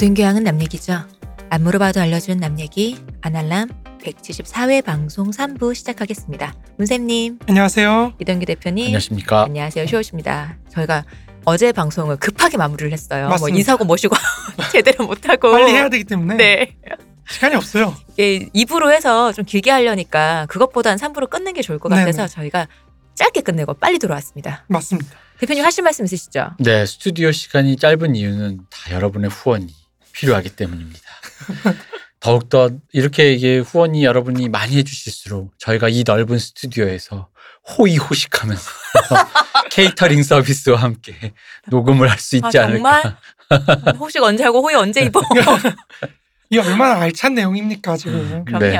모든 교양은 남 얘기죠. 안 물어봐도 알려준 남 얘기 아날람 174회 방송 3부 시작하겠습니다. 문쌤님, 안녕하세요. 이동규 대표님, 안녕하십니까. 안녕하세요. 쇼우십니다. 저희가 어제 방송을 급하게 마무리를 했어요. 뭐 맞습니다. 인사고 모시고 제대로 못하고 빨리 해야 되기 때문에 네. 시간이 없어요. 이게 2부로 해서 좀 길게 하려니까 그것보단 3부로 끝낸 게 좋을 것 네네. 같아서 저희가 짧게 끝내고 빨리 들어왔습니다. 맞습니다. 대표님 하실 말씀 있으시죠? 네, 스튜디오 시간이 짧은 이유는 다 여러분의 후원이 필요하기 때문입니다. 더욱더 이렇게 이게 후원이 여러분이 많이 해주실수록 저희가 이 넓은 스튜디오에서 호의호식하면서 케이터링 서비스와 함께 녹음을 할 수 있지 아, 않을까. 정말? 혹시 언제 하고 호의 언제 입어? 이게 얼마나 알찬 내용입니까 지금. 음. 그럼요. 네.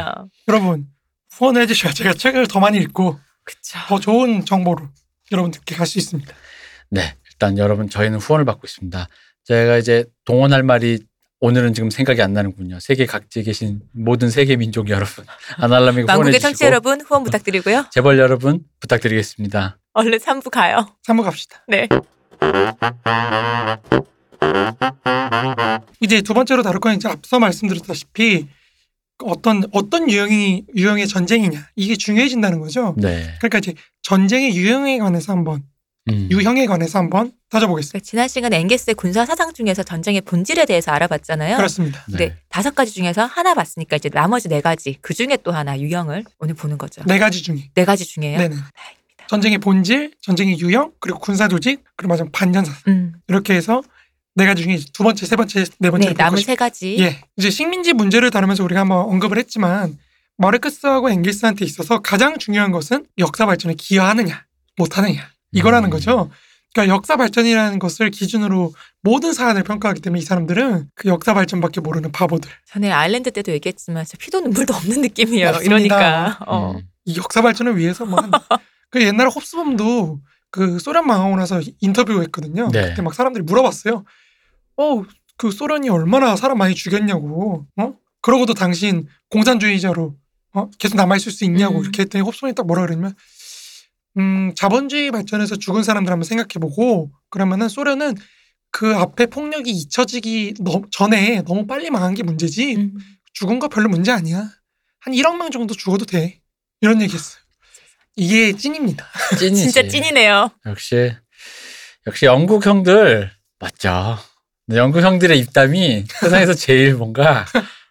여러분 후원해 주셔야 제가 책을 더 많이 읽고 그쵸. 더 좋은 정보로 여러분들께 갈 수 있습니다. 네, 일단 여러분 저희는 후원을 받고 있습니다. 제가 이제 동원할 말이 오늘은 지금 생각이 안 나는군요. 세계 각지에 계신 모든 세계 민족 여러분, 아날람에게 후원해 주시고 여러분 후원 부탁드리고요. 재벌 여러분 부탁드리겠습니다. 얼른 3부 가요. 3부 갑시다. 네. 이제 두 번째로 다룰 건 이제 앞서 말씀드렸다시피 어떤 어떤 유형이 유형의 전쟁이냐 이게 중요해진다는 거죠. 네. 그러니까 이제 전쟁의 유형에 관해서 한번 음. 유형에 관해서 한번 따져보겠습니다. 그러니까 지난 시간에 엥게스의 군사 사상 중에서 전쟁의 본질에 대해서 알아봤잖아요. 그렇습니다. 네. 근데 다섯 가지 중에서 하나 봤으니까 이제 나머지 네 가지 그 중에 또 하나 유형을 오늘 보는 거죠. 네 가지 중에. 네 가지 중에요. 네네. 다행입니다. 전쟁의 본질, 전쟁의 유형, 그리고 군사 조직, 그리고 마지막 반전사 음. 이렇게 해서 네 가지 중에 두 번째, 세 번째, 네 번째 네, 남은 세 가지. 예, 이제 식민지 문제를 다루면서 우리가 한번 언급을 했지만 마르크스하고 엥겔스한테 있어서 가장 중요한 것은 역사 발전에 기여하느냐, 못하느냐 이거라는 음. 거죠. 그러니까 역사 발전이라는 것을 기준으로 모든 사안을 평가하기 때문에 이 사람들은 그 역사 발전밖에 모르는 바보들. 전에 아일랜드 때도 얘기했지만 피도 눈물도 없는 느낌이에요. 맞습니다. 이러니까. 어. 음. 이 역사 발전을 위해서 뭐 한, 그 옛날에 홉스범도 그 소련 망하고 나서 인터뷰했거든요. 네. 그때 막 사람들이 물어봤어요. 어, 그 소련이 얼마나 사람 많이 죽였냐고. 어? 그러고도 당신 공산주의자로 어? 계속 남아 있을 수 있냐고 음. 이렇게 했더니 홉스범이 딱 뭐라 그러냐면 음, 자본주의 발전에서 죽은 사람들 한번 생각해보고 그러면은 소련은 그 앞에 폭력이 잊혀지기 너- 전에 너무 빨리 망한 게 문제지 음. 죽은 거 별로 문제 아니야. 한 1억 명 정도 죽어도 돼. 이런 얘기 했어요. 이게 찐입니다. 찐이지. 진짜 찐이네요. 역시 역시 영국 형들 맞죠. 영국 형들의 입담이 세상에서 제일 뭔가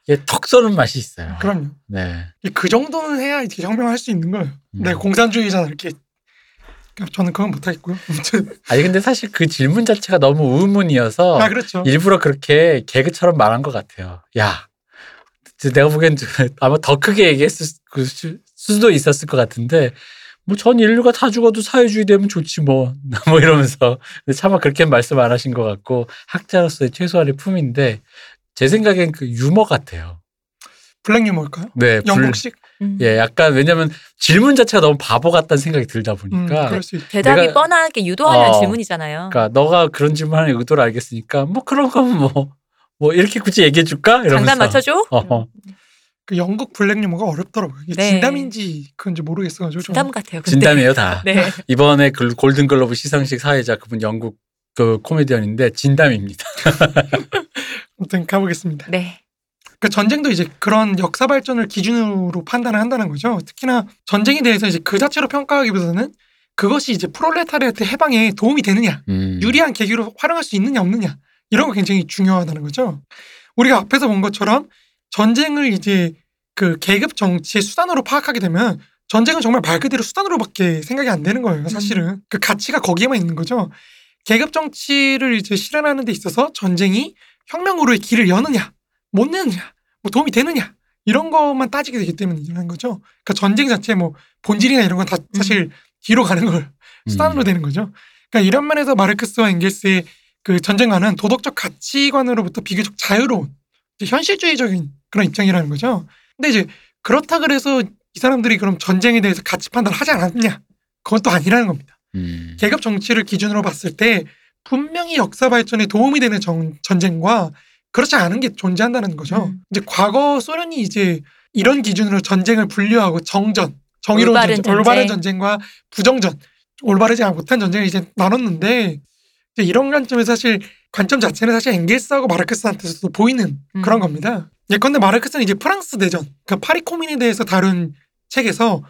이게 턱 쏘는 맛이 있어요. 그럼요. 네. 그 정도는 해야 이렇게 혁명할 수 있는 거예요. 음. 내 공산주의자 이렇게. 저는 그건 못하겠고요. 아니 근데 사실 그 질문 자체가 너무 의문이어서 아, 그렇죠. 일부러 그렇게 개그처럼 말한 것 같아요. 야, 내가 보기엔 아마 더 크게 얘기했을 수- 그 수- 수도 있었을 것 같은데 뭐 전 인류가 다 죽어도 사회주의 되면 좋지 뭐, 뭐 이러면서 근데 차마 그렇게 말씀 안 하신 것 같고 학자로서의 최소한의 품인데 제 생각엔 그 유머 같아요. 블랙 유머일까요? 네, 불- 영국식? 음. 예, 약간 왜냐면 질문 자체가 너무 바보 같다는 생각이 들다 음, 보니까 그럴 수 있죠. 대답이 내가- 뻔하게 유도하는 어. 질문이잖아요. 그러니까 너가 그런 질문하는 의도를 알겠으니까 뭐 그런 건뭐뭐 이렇게 굳이 얘기해 줄까 이러면서 장단 맞춰줘? 어. 그 영국 블랙 유머가 어렵더라고요. 이게 네. 진담인지 그건지 모르겠어가지고. 진담 같아요. 근데. 진담이에요 다. 네. 이번에 그 골든글로브 시상식 사회자 그분 영국 그 코미디언인데 진담입니다. 아무튼 가보겠습니다. 네. 그 전쟁도 이제 그런 역사 발전을 기준으로 판단을 한다는 거죠. 특히나 전쟁에 대해서 이제 그 자체로 평가하기보다는 그것이 이제 프롤레타리아트 해방에 도움이 되느냐, 음. 유리한 계기로 활용할 수 있느냐 없느냐 이런 거 굉장히 중요하다는 거죠. 우리가 앞에서 본 것처럼 전쟁을 이제 그 계급 정치의 수단으로 파악하게 되면 전쟁은 정말 말 그대로 수단으로밖에 생각이 안 되는 거예요. 사실은 그 가치가 거기에만 있는 거죠. 계급 정치를 이제 실현하는 데 있어서 전쟁이 혁명으로의 길을 여느냐, 못 내느냐, 뭐 도움이 되느냐 이런 것만 따지게 되기 때문이라는 거죠. 그러니까 전쟁 자체 뭐 본질이나 이런 건 다 사실 뒤로 가는 걸 수단으로 음. 되는 거죠. 그러니까 이런 면에서 마르크스와 엥겔스의 그 전쟁관은 도덕적 가치관으로부터 비교적 자유로운 이제 현실주의적인 그런 입장이라는 거죠. 근데 이제 그렇다 그래서 이 사람들이 그럼 전쟁에 대해서 가치 판단을 하지 않았냐? 그건 또 아니라는 겁니다. 음. 계급 정치를 기준으로 봤을 때 분명히 역사 발전에 도움이 되는 정- 전쟁과 그렇지 않은 게 존재한다는 거죠. 음. 이제 과거 소련이 이제 이런 기준으로 전쟁을 분류하고 정전, 정의로운 올바른 전쟁, 올바른 전쟁. 전쟁과 부정전, 올바르지 못한 전쟁을 이제 나눴는데 이제 이런 관점에서 사실 관점 자체는 사실 엥겔스하고 마르크스한테서도 보이는 음. 그런 겁니다. 예컨대 마르크스는 이제 프랑스 내전, 그러니까 파리 코민에 대해서 다룬 책에서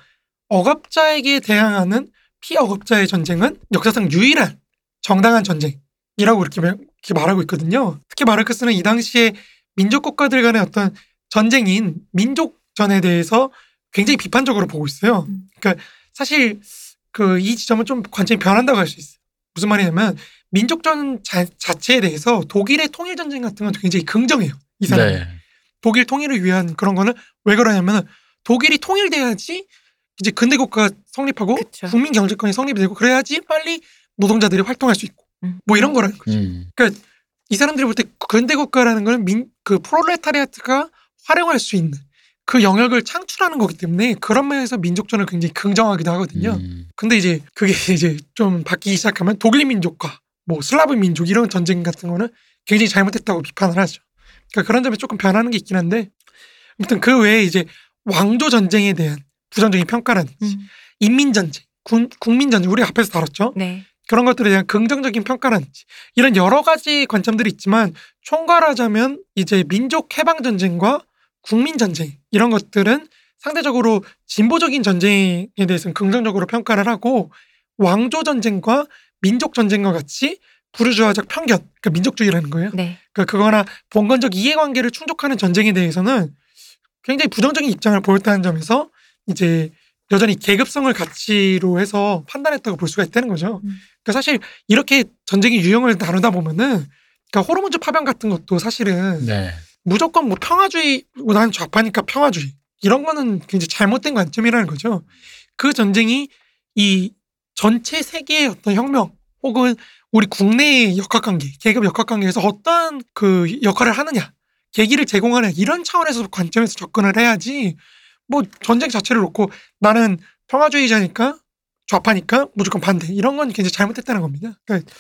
억압자에게 대항하는 피억압자의 전쟁은 역사상 유일한 정당한 전쟁이라고 이렇게, 말- 이렇게 말하고 있거든요. 특히 마르크스는 이 당시에 민족 국가들 간의 어떤 전쟁인 민족전에 대해서 굉장히 비판적으로 보고 있어요. 음. 그러니까 사실 그 이 지점은 좀 관점이 변한다고 할 수 있어요. 무슨 말이냐면 민족전 자, 자체에 대해서 독일의 통일 전쟁 같은 건 굉장히 긍정해요. 이 사람. 은 네. 독일 통일을 위한 그런 거는 왜 그러냐면 독일이 통일돼야지 이제 근대 국가가 성립하고 그쵸. 국민 경제권이 성립이 되고 그래야지 빨리 노동자들이 활동할 수 있고 음. 뭐 이런 거라는 거죠. 음. 이 사람들이 볼 때 근대 국가라는 거는 민, 그 프롤레타리아트가 활용할 수 있는 그 영역을 창출하는 거기 때문에 그런 면에서 민족전을 굉장히 긍정하기도 하거든요. 음. 근데 이제 그게 이제 좀 바뀌기 시작하면 독일 민족과 뭐 슬라브 민족 이런 전쟁 같은 거는 굉장히 잘못했다고 비판을 하죠. 그러니까 그런 점에 조금 변하는 게 있긴 한데 아무튼 그 외에 이제 왕조 전쟁에 대한 부정적인 평가라든지 음. 인민 전쟁, 국민 전쟁 우리 앞에서 다뤘죠. 네. 그런 것들에 대한 긍정적인 평가라든지 이런 여러 가지 관점들이 있지만 총괄하자면 이제 민족 해방 전쟁과 국민 전쟁 이런 것들은 상대적으로 진보적인 전쟁에 대해서는 긍정적으로 평가를 하고 왕조 전쟁과 민족 전쟁과 같이 부르주아적 편견, 그러니까 민족주의라는 거예요. 네. 그러니까 그거나 본건적 이해관계를 충족하는 전쟁에 대해서는 굉장히 부정적인 입장을 보였다는 점에서 이제 여전히 계급성을 가치로 해서 판단했다고 볼 수가 있다는 거죠. 음. 그러니까 사실 이렇게 전쟁의 유형을 나누다 보면은 그러니까 호르몬즈 파병 같은 것도 사실은 네. 무조건 뭐 평화주의, 뭐난 좌파니까 평화주의 이런 거는 굉장히 잘못된 관점이라는 거죠. 그 전쟁이 이 전체 세계의 어떤 혁명 혹은 우리 국내의 역학관계, 계급 역학관계에서 어떠한 그 역할을 하느냐, 계기를 제공하느냐 이런 차원에서 관점에서 접근을 해야지 뭐 전쟁 자체를 놓고 나는 평화주의자니까 좌파니까 무조건 반대 이런 건 굉장히 잘못했다는 겁니다. 그러니까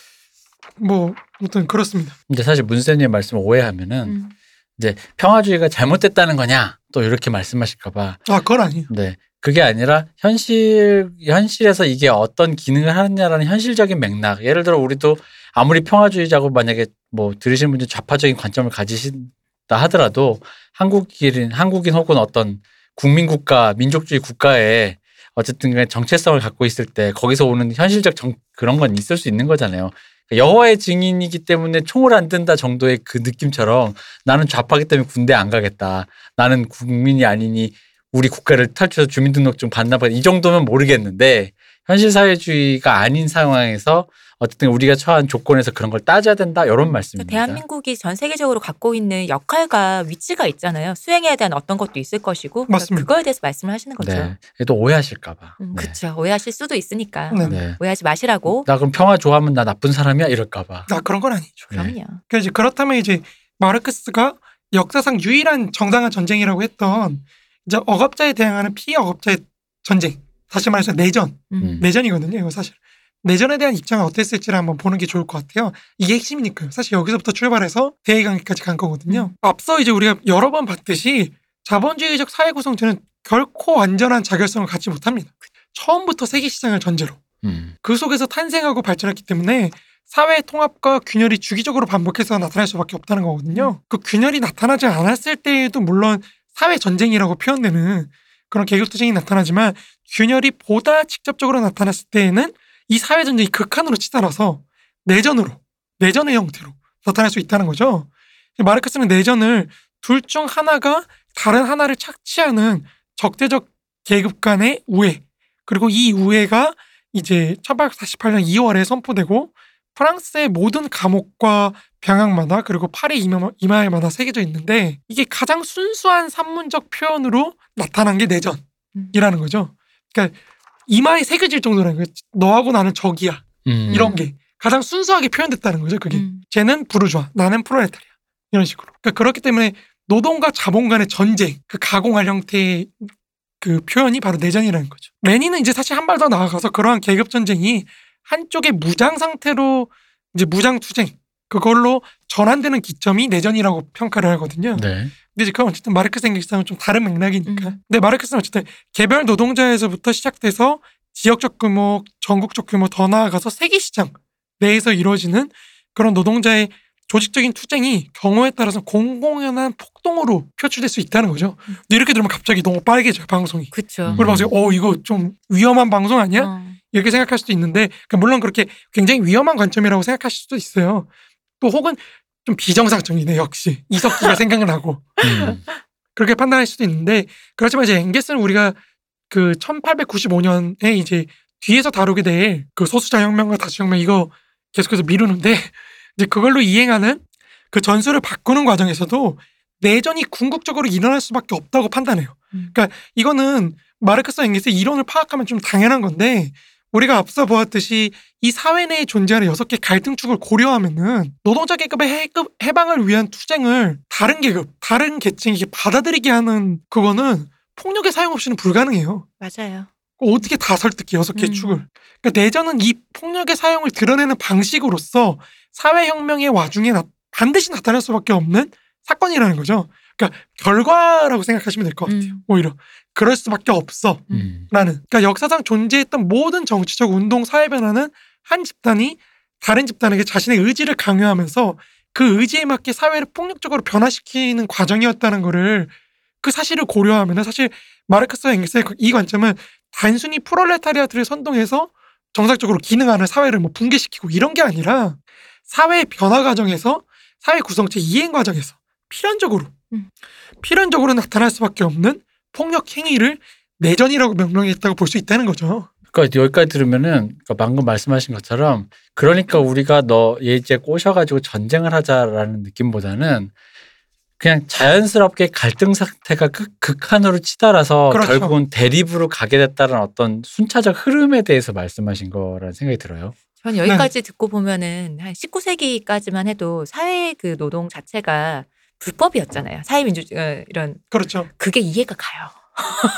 뭐 아무튼 그렇습니다. 근데 사실 문세님 말씀을 오해하면은 음. 이제 평화주의가 잘못됐다는 거냐 또 이렇게 말씀하실까봐 아 그건 아니에요. 네 그게 아니라 현실 현실에서 이게 어떤 기능을 하느냐라는 현실적인 맥락 예를 들어 우리도 아무리 평화주의자고 만약에 뭐 들으시는 분들 좌파적인 관점을 가지신다 하더라도 한국인 한국인 혹은 어떤 국민국가 민족주의 국가에 어쨌든 간에 정체성을 갖고 있을 때 거기서 오는 현실적 정, 그런 건 있을 수 있는 거잖아요. 그러니까 여호와의 증인이기 때문에 총을 안 든다 정도의 그 느낌처럼 나는 좌파기 때문에 군대 안 가겠다. 나는 국민이 아니니 우리 국가를 탈출해서 주민등록증 받나 봐. 이 정도면 모르겠는데 현실 사회주의가 아닌 상황에서 어쨌든 우리가 처한 조건에서 그런 걸 따져야 된다. 이런 말씀입니다. 그러니까 대한민국이 전 세계적으로 갖고 있는 역할과 위치가 있잖아요. 수행해야 되는 어떤 것도 있을 것이고 그러니까 맞습니다. 그거에 대해서 말씀을 하시는 거죠. 네. 또 오해하실까 봐. 음, 네. 그렇죠. 오해하실 수도 있으니까 네. 네. 오해하지 마시라고. 나 그럼 평화 좋아하면 나 나쁜 사람이야 이럴까 봐. 나 그런 건 아니죠. 네. 그럼요. 그러니까 이제 그렇다면 이제 마르크스가 역사상 유일한 정당한 전쟁이라고 했던 이제 억압자에 대항하는 피억압자의 전쟁. 다시 말해서 내전. 음. 음. 내전이거든요. 이거 사실. 내전에 대한 입장은 어땠을지를 한번 보는 게 좋을 것 같아요. 이게 핵심이니까요. 사실 여기서부터 출발해서 대의관계까지 간 거거든요. 앞서 이제 우리가 여러 번 봤듯이 자본주의적 사회 구성체는 결코 완전한 자결성을 갖지 못합니다. 처음부터 세계 시장을 전제로 음. 그 속에서 탄생하고 발전했기 때문에 사회 통합과 균열이 주기적으로 반복해서 나타날 수밖에 없다는 거거든요. 그 균열이 나타나지 않았을 때에도 물론 사회 전쟁이라고 표현되는 그런 계급 투쟁이 나타나지만 균열이 보다 직접적으로 나타났을 때에는 이 사회 전쟁이 극한으로 치달아서 내전으로 내전의 형태로 나타날 수 있다는 거죠. 마르크스는 내전을 둘 중 하나가 다른 하나를 착취하는 적대적 계급 간의 우애 그리고 이 우애가 이제 1848년 2월에 선포되고 프랑스의 모든 감옥과 병학마다 그리고 파리 이마, 이마에마다 새겨져 있는데 이게 가장 순수한 산문적 표현으로 나타난 게 내전이라는 거죠. 그러니까 이마에 새겨질 정도라는 거예요. 너하고 나는 적이야. 음. 이런 게 가장 순수하게 표현됐다는 거죠. 그게 음. 쟤는 부르주아, 나는 프로레타리아 이런 식으로. 그러니까 그렇기 때문에 노동과 자본 간의 전쟁, 그 가공할 형태의 그 표현이 바로 내전이라는 거죠. 레닌은 이제 사실 한 발 더 나아가서 그러한 계급 전쟁이 한쪽의 무장 상태로 이제 무장 투쟁 그걸로 전환되는 기점이 내전이라고 평가를 하거든요. 네. 근데 이제 그건 어쨌든 마르크스 앵겔스랑은 좀 다른 맥락이니까. 음. 근데 마르크스는 어쨌든 개별 노동자에서부터 시작돼서 지역적 규모, 전국적 규모 더 나아가서 세계 시장 내에서 이루어지는 그런 노동자의 조직적인 투쟁이 경우에 따라서 공공연한 폭동으로 표출될 수 있다는 거죠. 음. 근데 이렇게 들으면 갑자기 너무 빨개져요 방송이. 음. 그리고 방송이 어 이거 좀 위험한 방송 아니야? 어. 이렇게 생각할 수도 있는데 그러니까 물론 그렇게 굉장히 위험한 관점이라고 생각하실 수도 있어요. 또 혹은 좀 비정상적이네 역시 이석기가 생각을 하고 음. 그렇게 판단할 수도 있는데 그렇지만 이제 엥게스는 우리가 그 1895년에 이제 뒤에서 다루게 될 그 소수자 혁명과 다수 혁명 이거 계속해서 미루는데 이제 그걸로 이행하는 그 전술을 바꾸는 과정에서도 내전이 궁극적으로 일어날 수밖에 없다고 판단해요. 음. 그러니까 이거는 마르크스 엥게스의 이론을 파악하면 좀 당연한 건데 우리가 앞서 보았듯이 이 사회 내에 존재하는 여섯 개 갈등축을 고려하면은 노동자 계급의 해방을 위한 투쟁을 다른 계급, 다른 계층이 받아들이게 하는 그거는 폭력의 사용 없이는 불가능해요. 맞아요. 어떻게 다 설득해 여섯 개 음. 축을. 그러니까 내전은 이 폭력의 사용을 드러내는 방식으로서 사회혁명의 와중에 나- 반드시 나타날 수밖에 없는 사건이라는 거죠. 그러니까 결과라고 생각하시면 될 것 같아요. 음. 오히려 그럴 수밖에 없어. 음. 라는 그러니까 역사상 존재했던 모든 정치적 운동 사회 변화는 한 집단이 다른 집단에게 자신의 의지를 강요하면서 그 의지에 맞게 사회를 폭력적으로 변화시키는 과정이었다는 거를 그 사실을 고려하면 사실 마르크스와 엥겔스의 이 관점은 단순히 프롤레타리아트를 선동해서 정상적으로 기능하는 사회를 뭐 붕괴시키고 이런 게 아니라 사회의 변화 과정에서 사회 구성체 이행 과정에서 필연적으로 음. 필연적으로 나타날 수밖에 없는 폭력 행위를 내전이라고 명명했다고 볼 수 있다는 거죠. 그러니까 여기까지 들으면은 그러니까 방금 말씀하신 것처럼 그러니까 우리가 너 얘 이제 꼬셔가지고 전쟁을 하자라는 느낌보다는 그냥 자연스럽게 갈등 상태가 극, 극한으로 치달아서 그렇죠. 결국은 대립으로 가게 됐다는 어떤 순차적 흐름에 대해서 말씀하신 거라는 생각이 들어요. 전 여기까지 듣고 보면은 한 19세기까지만 해도 사회 그 노동 자체가 불법이었잖아요. 사회민주 어, 이런 그렇죠. 그게 이해가 가요.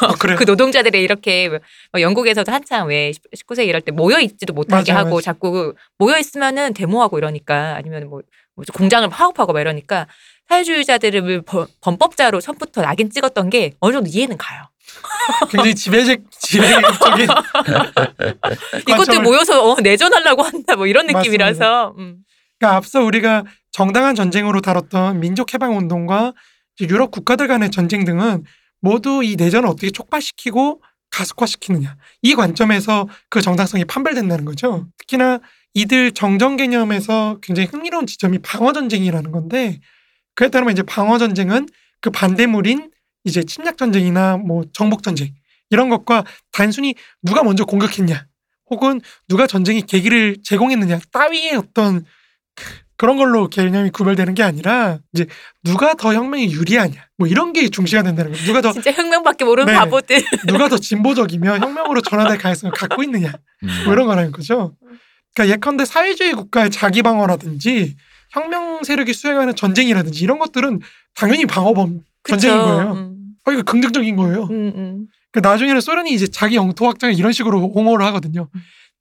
아, 그래요. 그 노동자들이 이렇게 뭐 영국에서도 한창 왜 19세기 이럴 때 모여 있지도 못하게 맞아요, 하고 맞아요. 자꾸 모여 있으면은 데모하고 이러니까 아니면 뭐, 뭐 공장을 파업하고 막 이러니까 사회주의자들을 번- 범법자로 처음부터 낙인 찍었던 게 어느 정도 이해는 가요. 굉장히 지배적 지배적인 이것들 모여서 어, 내전하려고 한다 뭐 이런 느낌이라서 음. 그러니까 앞서 우리가 정당한 전쟁으로 다뤘던 민족 해방 운동과 이제 유럽 국가들 간의 전쟁 등은 모두 이 내전을 어떻게 촉발시키고 가속화시키느냐 이 관점에서 그 정당성이 판별된다는 거죠. 특히나 이들 정전 개념에서 굉장히 흥미로운 지점이 방어 전쟁이라는 건데 그에 따르면 이제 방어 전쟁은 그 반대물인 이제 침략 전쟁이나 뭐 정복 전쟁 이런 것과 단순히 누가 먼저 공격했냐 혹은 누가 전쟁의 계기를 제공했느냐 따위의 어떤 그런 걸로 개념이 구별되는 게 아니라 이제 누가 더 혁명에 유리하냐 뭐 이런 게 중시가 된다는 거죠. 누가 더 진짜 혁명밖에 모르는 네. 바보들. 누가 더 진보적이며 혁명으로 전환될 가능성을 갖고 있느냐 뭐 이런 거라는 거죠. 그러니까 예컨대 사회주의 국가의 자기 방어라든지 혁명 세력이 수행하는 전쟁이라든지 이런 것들은 당연히 방어범 전쟁인? 거예요. 음. 어, 이거 긍정적인 거예요. 음, 음. 그 나중에는 소련이 이제 자기 영토 확장을 이런 식으로 옹호를 하거든요.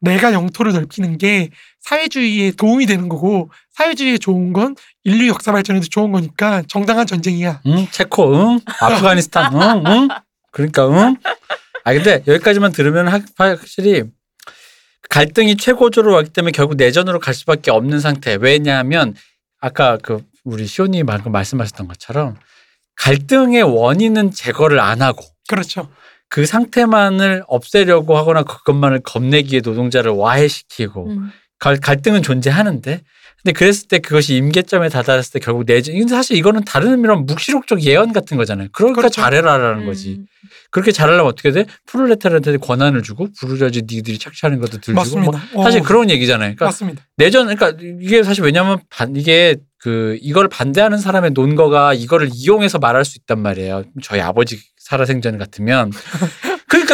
내가 영토를 넓히는 게 사회주의에 도움이 되는 거고 사회주의에 좋은 건 인류 역사 발전에도 좋은 거니까 정당한 전쟁이야. 응, 체코, 응, 아프가니스탄, 응, 응. 그러니까 응. 아 근데 여기까지만 들으면 확- 확실히 갈등이 최고조로 왔기 때문에 결국 내전으로 갈 수밖에 없는 상태. 왜냐하면 아까 그 우리 시온이 방금 말씀하셨던 것처럼 갈등의 원인은 제거를 안 하고 그렇죠. 그 상태만을 없애려고 하거나 그것만을 겁내기 위해 노동자를 와해시키고 음. 갈, 갈등은 존재하는데 근데 그랬을 때 그것이 임계점에 다다랐을 때 결국 내전 근데 사실 이거는 다른 의미로 묵시록적 예언 같은 거잖아요. 그러니까 그렇죠. 잘해라라는 거지. 음. 그렇게 잘하려면 어떻게 돼? 프롤레타리한테 권한을 주고 부르자지 니들이 착취하는 것도 들주고. 뭐 사실 어, 그런 얘기잖아요. 그러니까 맞습니다. 내전 그러니까 이게 사실 왜냐하면 반, 이게 그 이걸 반대하는 사람의 논거가 이거를 이용해서 말할 수 있단 말이에요. 저희 아버지 살아생전 같으면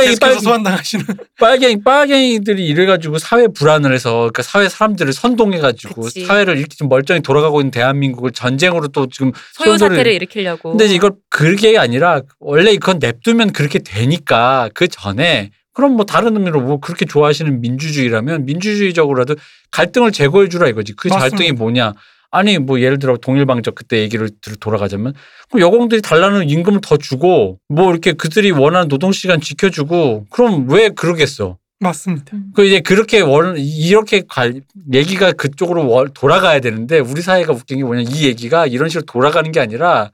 그러니까 이 계속해서 빨, 소환당하시는 빨갱이 빨갱이들이 이래 가지고 사회 불안을 해서 그러니까 사회 사람들을 선동해 가지고 그치. 사회를 이렇게 좀 멀쩡히 돌아가고 있는 대한민국을 전쟁으로 또 지금 소요 사태를 일으키려고. 근데 이걸 그게 아니라 원래 이건 냅두면 그렇게 되니까 그 전에 그럼 뭐 다른 의미로 뭐 그렇게 좋아하시는 민주주의라면 민주주의적으로라도 갈등을 제거해 주라 이거지. 그 맞습니다. 갈등이 뭐냐? 아니 뭐 예를 들어 동일방적 그때 얘기를 들- 돌아가자면 그럼 여공들이 달라는 임금을 더 주고 뭐 이렇게 그들이 원하는 노동 시간 지켜주고 그럼 왜 그러겠어? 맞습니다. 음. 그 이제 그렇게 원 이렇게 갈 얘기가 그쪽으로 월- 돌아가야 되는데 우리 사회가 웃긴 게 뭐냐 이 얘기가 이런 식으로 돌아가는 게 아니라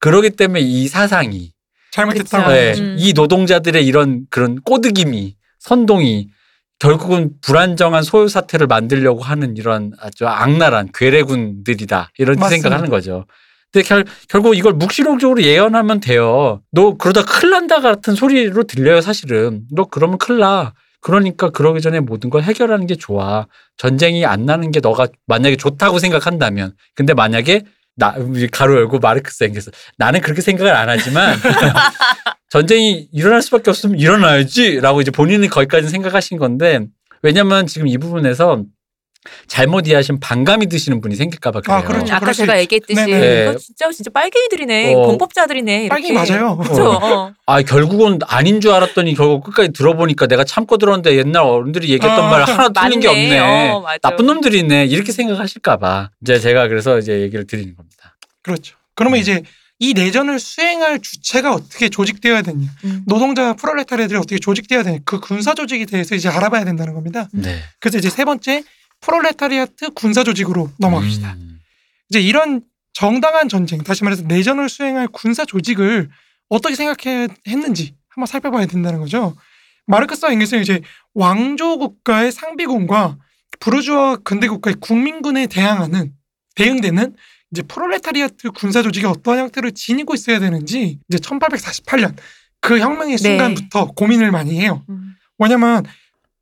그러기 때문에 이 사상이 잘못했다고. 그쵸. 네, 하죠. 음. 이 노동자들의 이런 그런 꼬드김이 선동이 결국은 불안정한 소요 사태를 만들려고 하는 이런 아주 악랄한 괴뢰군들이다 이런. 생각하는 거죠. 근데 결, 결국 이걸 묵시록적으로 예언하면 돼요. 너 그러다 큰일 난다 같은 소리로 들려요 사실은. 너 그러면 큰일 나. 그러니까 그러기 전에 모든 걸 해결하는 게 좋아. 전쟁이 안 나는 게 너가 만약에 좋다고 생각한다면. 근데 만약에 나 가로 열고 마르크스 앵겔스 나는 그렇게 생각을 안 하지만 전쟁이 일어날 수밖에 없으면 일어나야지라고 이제 본인이 거기까지 생각하신 건데 왜냐면 지금 이 부분에서 잘못 이해하신 반감이 드시는 분이 생길까봐 그래요. 아, 그렇죠. 음, 아까 제가 있- 얘기했듯이. 네. 이거 진짜 진짜 빨갱이들이네 어. 범법자들이네 이렇게. 빨갱이 맞아요. 그렇죠. 어. 아 결국은 아닌 줄 알았더니 결국 끝까지 들어보니까 내가 참고 들었는데 옛날 어른들이 얘기했던 아, 말 하나 틀린 게. 없네. 어. 나쁜 놈들이네. 이렇게 생각하실까봐 이제 제가 그래서 이제 얘기를 드리는 겁니다. 그렇죠. 그러면 음. 이제 이 내전을 수행할 주체가 어떻게 조직되어야 되냐, 음. 노동자 프롤레타리아들이 어떻게 조직되어야 되냐, 그 군사 조직에 대해서 이제 알아봐야 된다는 겁니다. 네. 그래서 이제 세 번째 프롤레타리아트 군사 조직으로 넘어갑시다. 음. 이제 이런 정당한 전쟁, 다시 말해서 내전을 수행할 군사 조직을 어떻게 생각했는지 한번 살펴봐야 된다는 거죠. 마르크스와 엥겔스는 이제 왕조 국가의 상비군과 부르주아 근대 국가의 국민군에 대항하는 대응되는 이제 프롤레타리아트 군사 조직이 어떠한 형태를 지니고 있어야 되는지 이제 1848년 그 혁명의 네. 순간부터 고민을 많이 해요. 음. 왜냐면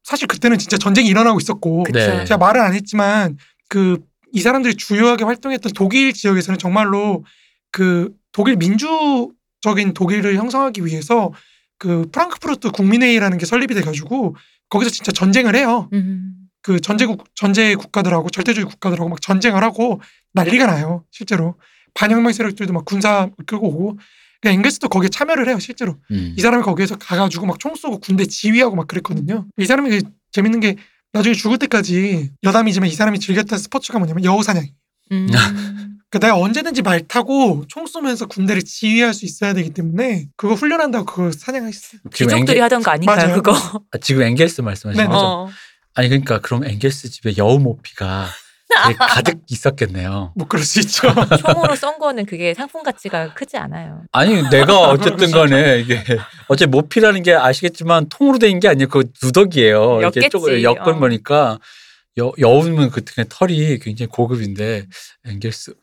사실 그때는 진짜 전쟁이 일어나고 있었고. 네. 제가 말을 안 했지만 그 이 사람들이 주요하게 활동했던 독일 지역에서는 정말로 그 독일 민주적인 독일을 형성하기 위해서 그 프랑크푸르트 국민회의라는 게 설립이 돼가지고 거기서 진짜 전쟁을 해요. 음. 그 전제국 전제 국가들하고 절대주의 국가들하고 막 전쟁을 하고 난리가 나요. 실제로 반혁명 세력들도 막 군사 끌고 오고 그 앵겔스도 거기에 참여를 해요. 실제로 음. 이 사람이 거기에서 가가지고 막 총 쏘고 군대 지휘하고 막 그랬거든요. 이 사람이 그 재밌는 게 나중에 죽을 때까지 여담이지만 이 사람이 즐겼던 스포츠가 뭐냐면 여우 사냥. 음. 그 내가 언제든지 말 타고 총 쏘면서 군대를 지휘할 수 있어야 되기 때문에 그거 훈련한다고 그거 사냥하셨어요. 지금 귀족들이 앵겔, 하던 거 아닌가요 맞아요. 그거? 아, 지금 앵겔스 말씀하시는 네, 거죠? 어. 아니 그러니까 그럼 앵겔스 집에 여우 모피가 되게 가득 있었겠네요. 뭐 그럴 수 있죠. 총으로 쏜 거는 그게 상품 가치가 크지 않아요. 아니 내가 어쨌든 간에 이게 어째 모피라는 게 아시겠지만 통으로 된 게 아니고 그 누더기예요. 이게 엮겠지. 조금 엮은 어. 거니까 여, 여우면 그 등에 털이 굉장히 고급인데 앵겔스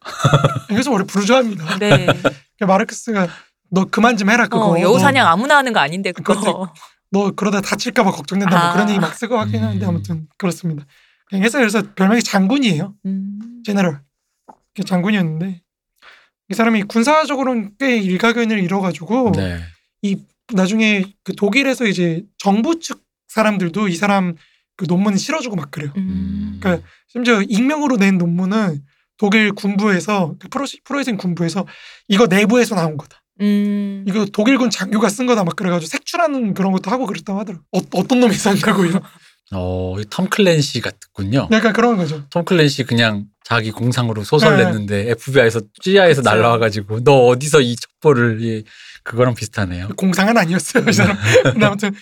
그래서 원래 부르주아입니다. 네. 그 마르크스가 너 그만 좀 해라 그거. 어, 여우 너, 사냥 아무나 하는 거 아닌데 그거. 너 그러다 다칠까봐 걱정된다. 뭐 아. 그런 얘기 막 쓰고 하긴 하는데 음. 아무튼 그렇습니다. 앵겔스 그래서 별명이 장군이에요. 음. 제너럴 그 장군이었는데 이 사람이 군사적으로는 꽤 일가견을 이뤄가지고 네. 나중에 그 독일에서 이제 정부 측 사람들도 이 사람 그 논문 실어주고 막 그래요. 음. 그러니까 심지어 익명으로 낸 논문은 독일 군부에서 그 프로 프로이센 군부에서 이거 내부에서 나온 거다. 음. 이거 독일군 장교가 쓴 거다 막 그래가지고 색출하는 그런 것도 하고 그랬다고 하더라고. 어, 어떤 놈이 썼냐고 이런. 어, 이톰 클랜시 같군요. 약간 그런 거죠. 톰 클랜시 그냥 자기 공상으로 소설 네. 냈는데 FBI에서 CIA에서. 날라와가지고 너 어디서 이 첩보를 이 그거랑 비슷하네요. 공상은 아니었어요 이 사람. 아무튼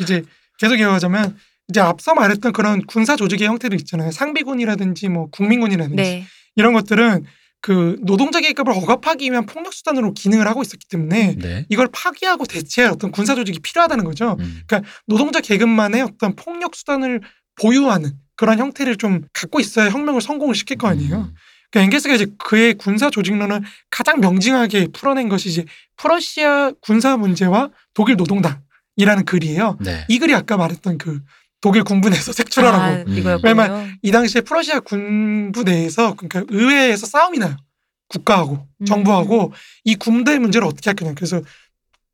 이제 계속 이어가자면 이제 앞서 말했던 그런 군사 조직의 형태들 있잖아요. 상비군이라든지 뭐 국민군이라든지 네. 이런 것들은 그 노동자 계급을 억압하기 위한 폭력 수단으로 기능을 하고 있었기 때문에 네. 이걸 파기하고 대체할 어떤 군사 조직이 필요하다는 거죠. 음. 노동자 계급만의 어떤 폭력 수단을 보유하는 그런 형태를 좀 갖고 있어야 혁명을 성공을 시킬 거 아니에요. 음. 그러니까 앵게스가 이제 그의 군사 조직론을 가장 명징하게 풀어낸 것이 이제 프러시아 군사 문제와 독일 노동당이라는 글이에요. 네. 이 글이 아까 말했던 그 독일 군부 내에서 색출하라고 아, 음. 이거였군요. 이 당시에 프러시아 군부 내에서 그러니까 의회에서 싸움이 나요. 국가하고 음. 정부하고 이 군대 문제를 어떻게 할 거냐. 그래서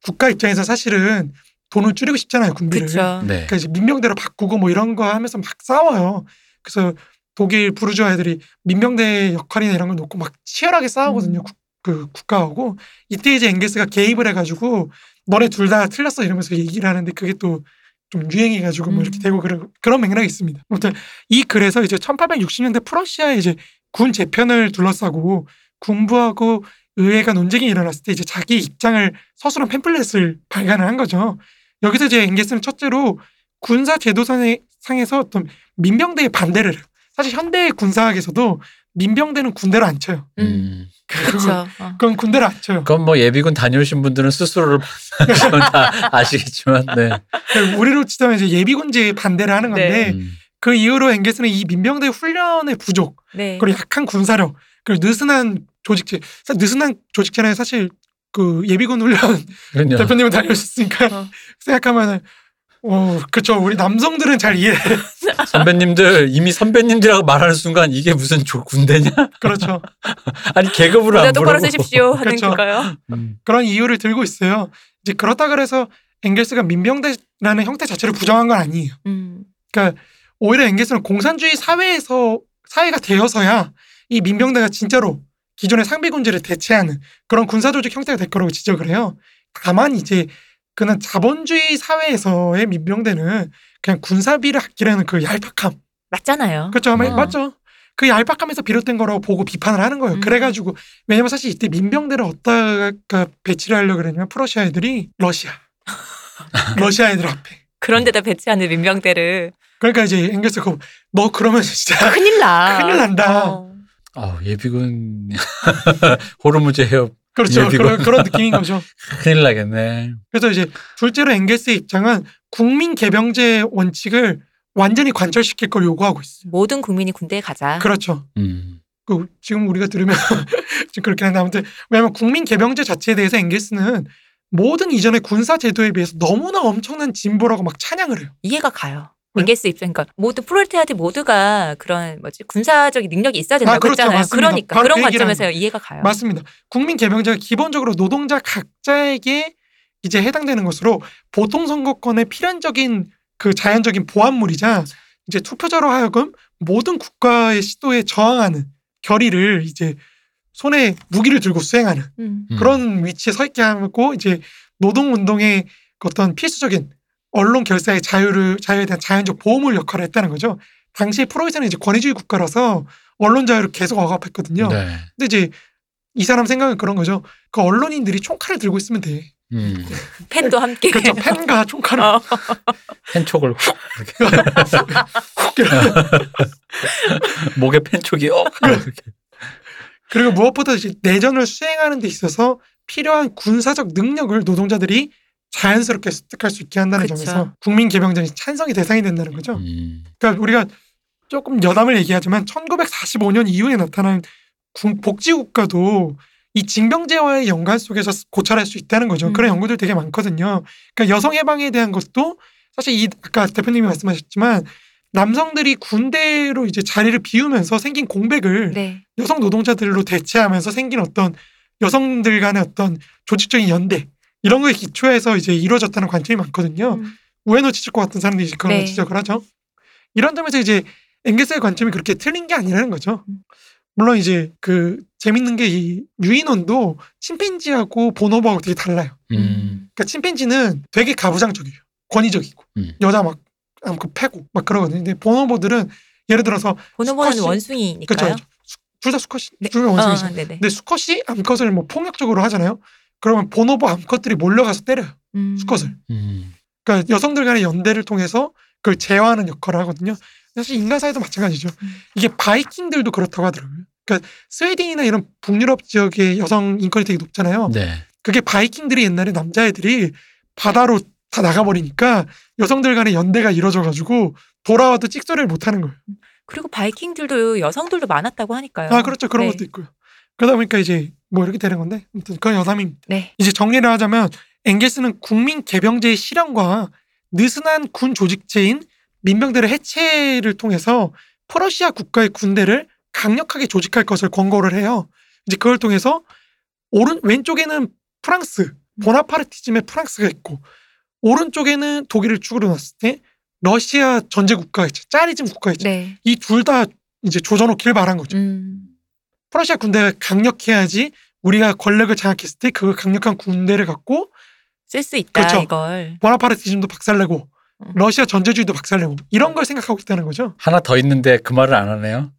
국가 입장에서 사실은 돈을 줄이고 싶잖아요 군비를. 그렇죠. 네. 그러니까 이제 민병대로 바꾸고 뭐 이런 거 하면서 막 싸워요. 그래서 독일 부르주아 애들이 민병대 역할이나 이런 걸 놓고 막 치열하게 싸우거든요. 음. 국- 그 국가하고 이때 이제 앵게스가 개입을 해가지고 너네 둘 다 틀렸어 이러면서 얘기를 하는데 그게 또 좀 유행해가지고 뭐 이렇게 음. 되고 그런 그런 맥락이 있습니다. 아무튼 이 글에서 이제 1860년대 프러시아의 이제 군 재편을 둘러싸고 군부하고 의회가 논쟁이 일어났을 때 이제 자기 입장을 서술한 팸플렛을 발간을 한 거죠. 여기서 이제 앵게스는 첫째로 군사 제도상에 상에서 어떤 민병대의 반대를 해요. 사실 현대 군사학에서도 민병대는 군대를 안 쳐요. 음. 음. 그렇죠. 어. 그건 군대를 안 쳐요. 그건 뭐 예비군 다녀오신 분들은 스스로를 다 아시겠지만, 네. 그러니까 우리로 치자면 이제 예비군제에 반대를 하는 건데 네. 음. 그 이후로 엥게스는 이 민병대 훈련의 부족 네. 그리고 약한 군사력 그리고 느슨한 조직체 느슨한 조직체는 사실 그 예비군 훈련 그럼요. 대표님은 다녀오셨으니까 어. 생각하면 은어 그쵸 우리 남성들은 잘 이해 선배님들 이미 선배님들이라고 말하는 순간 이게 무슨 조, 군대냐? 그렇죠 아니 모자 안 똑바로. 쓰십시오 하는 그렇죠. 건가요? 음. 그런 이유를 들고 있어요 이제 그렇다 그래서 엥겔스가 민병대라는 형태 자체를 부정한 건 아니에요 음. 그러니까 오히려 엥겔스는 공산주의 사회에서 사회가 되어서야 이 민병대가 진짜로 기존의 상비군제를 대체하는 그런 군사조직 형태가 될 거라고 지적을 해요. 다만 이제 그는 자본주의 사회에서의 민병대는 그냥 군사비를 아끼려는 그 얄팍함. 맞잖아요. 그렇죠. 어. 맞죠. 그 얄팍함에서 비롯된 거라고 보고 비판을 하는 거예요. 음. 그래가지고 왜냐면 사실 이때 민병대를 어디다가 배치를 하려고 그랬냐면 프러시아 애들이 러시아. 러시아 애들 앞에. 그런 데다 배치하는 민병대를 그러니까 이제 엥겔스가 너 그러면 진짜 큰일 나. 큰일 난다. 어. 아 예비군 호르무즈 해협 그렇죠. 그런, 그런 느낌인 거죠. 큰일 나겠네. 그래서 이제 둘째로 엥겔스의 입장은 국민 개병제 원칙을 완전히 관철시킬 걸 요구하고 있어요. 모든 국민이 군대에 가자. 그렇죠. 음. 그 지금 우리가 들으면 좀 그렇긴 한데 아무튼 왜냐하면 국민 개병제 자체에 대해서 엥겔스는 모든 이전의 군사 제도에 비해서 너무나 엄청난 진보라고 막 찬양을 해요. 이해가 가요. 왜? 엥게스 입장, 그러니까 모든 프롤레타리아들 모두가 그런 뭐지 군사적인 능력이 있어야 된다고 아, 그렇죠. 했잖아요. 맞습니다. 그러니까 그런 그 얘기를 관점에서 이해가 가요. 맞습니다. 국민 개병제가 기본적으로 노동자 각자에게 이제 해당되는 것으로 보통 선거권의 필연적인 그 자연적인 보안물이자 이제 투표자로 하여금 모든 국가의 시도에 저항하는 결의를 이제 손에 무기를 들고 수행하는 음. 음. 그런 위치에 서 있게 하고 이제 노동 운동의 그 어떤 필수적인 언론 결사의 자유를 자유에 대한 자연적 보호물 역할을 했다는 거죠. 당시에 프로이센은 이제 권위주의 국가라서 언론 자유를 계속 억압했거든요. 네. 근데 이제 이 사람 생각은 그런 거죠. 그 언론인들이 총칼을 들고 있으면 돼. 음. 팬도 함께. 그렇죠. 펜과 총칼을 어. 펜촉을 훅 목에 펜촉이 어. 그리고 무엇보다 이제 내전을 수행하는 데 있어서 필요한 군사적 능력을 노동자들이 자연스럽게 습득할 수 있게 한다는 그쵸. 점에서 국민 개병전이 찬성의 대상이 된다는 거죠. 음. 그러니까 우리가 조금 여담을 얘기하지만 1945년 이후에 나타난 군- 복지국가도 이 징병제와의 연관 속에서 고찰할 수 있다는 거죠. 음. 그런 연구들 되게 많거든요. 그러니까 여성 해방에 대한 것도 사실 이 아까 대표님이 말씀하셨지만 남성들이 군대로 이제 자리를 비우면서 생긴 공백을 네. 여성 노동자들로 대체하면서 생긴 어떤 여성들 간의 어떤 조직적인 연대 이런 거에 기초해서 이제 이루어졌다는 관점이 많거든요. 음. 우에노 치츠코 같은 사람들이 이제 그런 네. 걸 지적을 하죠. 이런 점에서 이제 엥게스의 관점이 그렇게 틀린 게 아니라는 거죠. 음. 물론 이제 그 재밌는 게 이 유인원도 침팬지하고 보노보하고 되게 달라요. 음. 그러니까 침팬지는 되게 가부장적이에요. 권위적이고 음. 여자 막 아무튼 패고 막 그러거든요. 근데 보노보들은 예를 들어서 보노보는 수컷이- 원숭이니까요. 그렇죠. 둘 다 수컷이 네. 둘다 원숭이죠. 어, 네네. 근데 수컷이 암컷을 뭐 폭력적으로 하잖아요. 그러면 보노보 암컷들이 몰려가서 때려요. 음. 수컷을. 음. 그러니까 여성들 간의 연대를 통해서 그걸 제어하는 역할을 하거든요. 사실 인간 사회도 마찬가지죠. 음. 이게 바이킹들도 그렇다고 하더라고요. 그러니까 스웨덴이나 이런 북유럽 지역의 여성 인권이 되게 높잖아요. 네. 그게 바이킹들이 옛날에 남자애들이 바다로 다 나가버리니까 여성들 간의 연대가 이루어져가지고 돌아와도 찍소리를 못하는 거예요. 그리고 바이킹들도 여성들도 많았다고 하니까요. 아 그렇죠 그런 네. 것도 있고요. 그러다 보니까 이제 뭐 이렇게 되는 건데 아무튼 그건 여담입니다. 네. 이제 정리를 하자면 엥게스는 국민 개병제의 실현과 느슨한 군 조직체인 민병대의 해체를 통해서 프러시아 국가의 군대를 강력하게 조직할 것을 권고를 해요. 이제 그걸 통해서 오른 왼쪽에는 프랑스 보나파르티즘의 프랑스가 있고 오른쪽에는 독일을 축으로 놨을 때 러시아 전제 국가가 있죠. 짜리즘 국가가 있죠. 네. 이둘 다 이제 조져놓기를 바란 거죠. 음. 프러시아 군대가 강력해야지 우리가 권력을 장악했을 때 그 강력한 군대를 갖고 쓸 수 있다 그렇죠. 이걸. 보나파르티즘도 박살내고 음. 러시아 전제주의도 박살내고 이런 걸 생각하고 있다는 거죠. 하나 더 있는데 그 말을 안 하네요.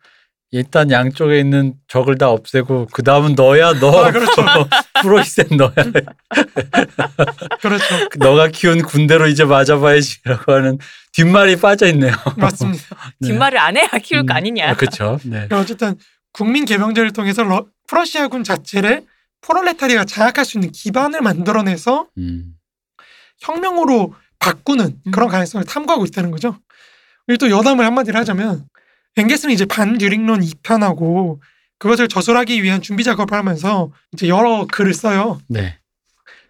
일단 양쪽에 있는 적을 다 없애고 그 다음은 너야 너 아, 그렇죠. 프로이센 너야 그렇죠. 너가 키운 군대로 이제 맞아봐야지라고 하는 뒷말이 빠져 있네요. 맞습니다. 네. 뒷말을 안 해야 키울 거 음, 아니냐. 아, 그렇죠. 네. 어쨌든 국민 개병제를 통해서 러, 프러시아군 자체를 프롤레타리아가 장악할 수 있는 기반을 만들어내서 음. 혁명으로 바꾸는 음. 그런 가능성을 탐구하고 있다는 거죠. 그리고 또 여담을 한마디를 하자면 엥게스는 이제 반듀링론 2편하고 그것을 저술하기 위한 준비 작업을 하면서 이제 여러 글을 써요. 네.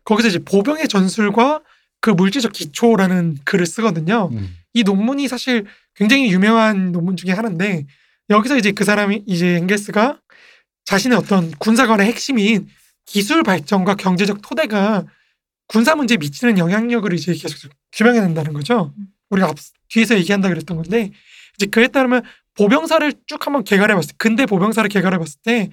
거기서 이제 보병의 전술과 그 물질적 기초라는 글을 쓰거든요. 음. 이 논문이 사실 굉장히 유명한 논문 중에 하나인데 여기서 이제 그 사람이 이제 엥게스가 자신의 어떤 군사관의 핵심인 기술 발전과 경제적 토대가 군사 문제에 미치는 영향력을 이제 계속 규명해낸다는 거죠. 우리가 앞 뒤에서 얘기한다 그랬던 건데 이제 그에 따르면 보병사를 쭉 한번 개괄해 봤을 때 근대 보병사를 개괄해 봤을 때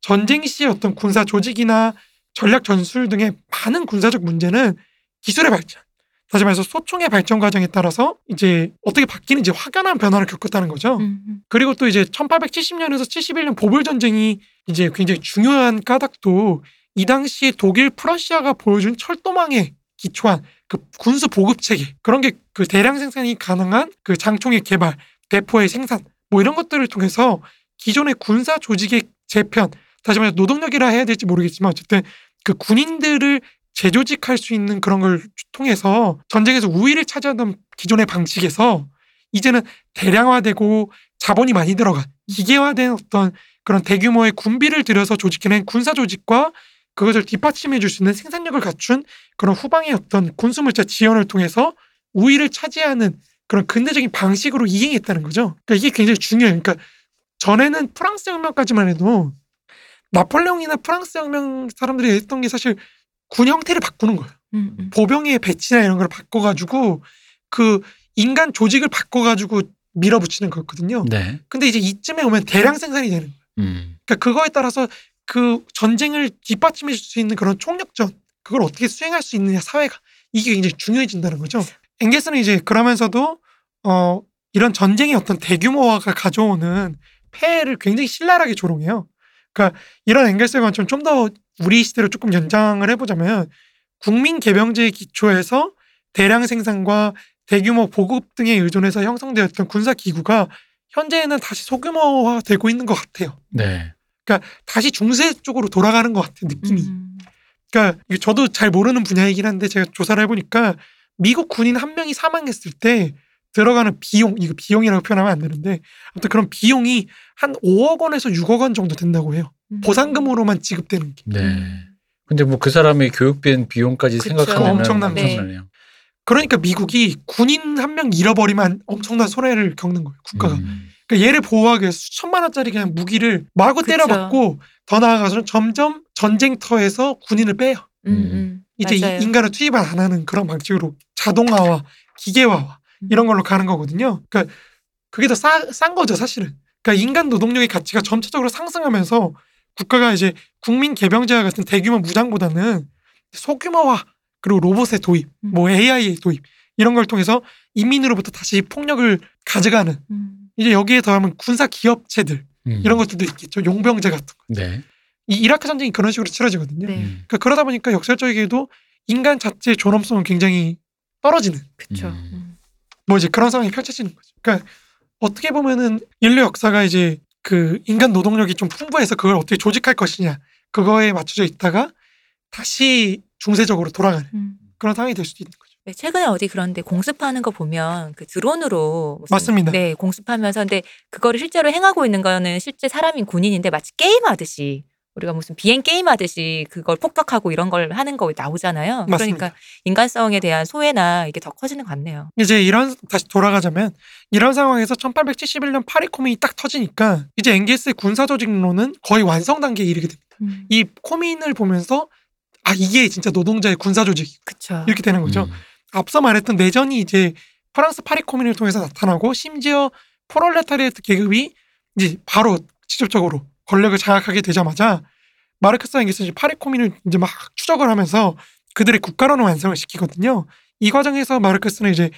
전쟁 시의 어떤 군사 조직이나 전략 전술 등의 많은 군사적 문제는 기술의 발전 다시 말해서 소총의 발전 과정에 따라서 이제 어떻게 바뀌는지 확연한 변화를 겪었다는 거죠. 음, 음. 그리고 또 이제 1870년에서 71년 보불 전쟁이 이제 굉장히 중요한 까닭도 이 당시 독일 프러시아가 보여준 철도망에 기초한 그 군수 보급 체계 그런 게 그 대량 생산이 가능한 그 장총의 개발, 대포의 생산 뭐 이런 것들을 통해서 기존의 군사 조직의 재편 다시 말해서 노동력이라 해야 될지 모르겠지만 어쨌든 그 군인들을 재조직할 수 있는 그런 걸 통해서 전쟁에서 우위를 차지하던 기존의 방식에서 이제는 대량화되고 자본이 많이 들어간 기계화된 어떤 그런 대규모의 군비를 들여서 조직해낸 군사 조직과 그것을 뒷받침해 줄 수 있는 생산력을 갖춘 그런 후방의 어떤 군수물자 지원을 통해서 우위를 차지하는 그런 근대적인 방식으로 이행했다는 거죠. 그러니까 이게 굉장히 중요해요. 그러니까 전에는 프랑스 혁명까지만 해도 나폴레옹이나 프랑스 혁명 사람들이 했던 게 사실 군 형태를 바꾸는 거예요. 음, 음. 보병의 배치나 이런 걸 바꿔가지고 그 인간 조직을 바꿔가지고 밀어붙이는 거였거든요. 네. 근데 이제 이쯤에 오면 대량 생산이 되는 거예요. 음. 그러니까 그거에 따라서 그 전쟁을 뒷받침해 줄 수 있는 그런 총력전 그걸 어떻게 수행할 수 있느냐 사회가 이게 굉장히 중요해진다는 거죠. 엥게스는 이제 그러면서도 어 이런 전쟁의 어떤 대규모화가 가져오는 폐해를 굉장히 신랄하게 조롱해요. 그러니까 이런 엥게스의 관점 좀 더 우리 시대로 조금 연장을 해보자면 국민 개병제의 기초에서 대량 생산과 대규모 보급 등에 의존해서 형성되었던 군사 기구가 현재는 다시 소규모화되고 있는 것 같아요. 네. 다시 중세 쪽으로 돌아가는 것 같은 느낌이. 음. 그러니까 저도 잘 모르는 분야이긴 한데 제가 조사를 해보니까 미국 군인 한 명이 사망했을 때 들어가는 비용, 이거 비용이라고 표현하면 안 되는데 아무튼 그런 비용이 한 5억 원에서 6억 원 정도 된다고 해요. 음. 보상금으로만 지급되는 게. 네. 근데 뭐 그 사람의 교육비엔 비용까지 그쵸. 생각하면 엄청난 엄청나네요. 그러니까 미국이 군인 한 명 잃어버리면 엄청난 손해를 겪는 거예요. 국가가. 음. 그러니까 얘를 보호하기 위해서 수천만 원짜리 그냥 무기를 마구 그쵸. 때려박고 더 나아가서는 점점 전쟁터에서 군인을 빼요. 음, 음. 이제 이 맞아요. 인간을 투입을 안 하는 그런 방식으로 자동화와 기계화와 음. 이런 걸로 가는 거거든요. 그러니까 그게 더 싼 거죠, 사실은. 그러니까 인간 노동력의 가치가 점차적으로 상승하면서 국가가 이제 국민 개병제와 같은 대규모 무장보다는 소규모화 그리고 로봇의 도입, 음. 뭐 AI의 도입 이런 걸 통해서 인민으로부터 다시 폭력을 가져가는 음. 이제 여기에 더하면 군사 기업체들 음. 이런 것들도 있겠죠. 용병제 같은 거. 네. 이 이라크 전쟁이 그런 식으로 치러지거든요. 네. 음. 그러니까 그러다 보니까 역설적이게도 인간 자체의 존엄성은 굉장히 떨어지는 그쵸. 음. 음. 뭐 이제 그런 상황이 펼쳐지는 거죠. 그러니까 어떻게 보면은 인류 역사가 이제 그 인간 노동력이 좀 풍부해서 그걸 어떻게 조직할 것이냐 그거에 맞춰져 있다가 다시 중세적으로 돌아가는 음. 그런 상황이 될 수도 있는 거죠. 네, 최근에 어디 그런데 공습하는 거 보면 그 드론으로 맞습니다. 네, 공습하면서 근데 그거를 실제로 행하고 있는 거는 실제 사람인 군인인데 마치 게임 하듯이 우리가 무슨 비행 게임 하듯이 그걸 폭격하고 이런 걸 하는 거 나오잖아요. 맞습니다. 그러니까 인간성에 대한 소외나 이게 더 커지는 것 같네요. 이제 이런 다시 돌아가자면 이런 상황에서 1871년 파리 코민이 딱 터지니까 이제 엥게스의 군사 조직론은 거의 완성 단계에 이르게 됩니다. 음. 이 코민을 보면서 아 이게 진짜 노동자의 군사 조직 그쵸. 이렇게 되는 거죠. 음. 앞서 말했던 내전이 이제 프랑스 파리 코뮌을 통해서 나타나고 심지어 프롤레타리아트 계급이 이제 바로 직접적으로 권력을 장악하게 되자마자 마르크스 엥겔스는 이제 파리 코뮌을 이제 막 추적을 하면서 그들의 국가론을 완성을 시키거든요. 이 과정에서 마르크스는 이제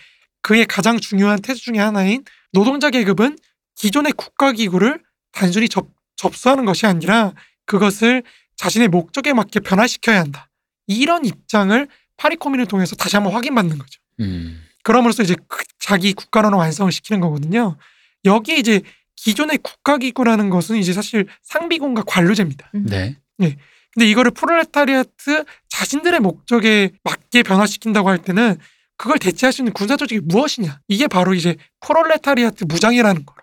그의 가장 중요한 테제 중의 하나인 노동자 계급은 기존의 국가 기구를 단순히 접, 접수하는 것이 아니라 그것을 자신의 목적에 맞게 변화시켜야 한다. 이런 입장을 파리코뮌을 통해서 다시 한번 확인받는 거죠. 음. 그럼으로써 이제 그 자기 국가론을 완성을 시키는 거거든요. 여기에 이제 기존의 국가기구라는 것은 이제 사실 상비군과 관료제입니다. 음. 네. 근데 이거를 프롤레타리아트 자신들의 목적에 맞게 변화시킨다고 할 때는 그걸 대체할 수 있는 군사 조직이 무엇이냐? 이게 바로 이제 프롤레타리아트 무장이라는 거.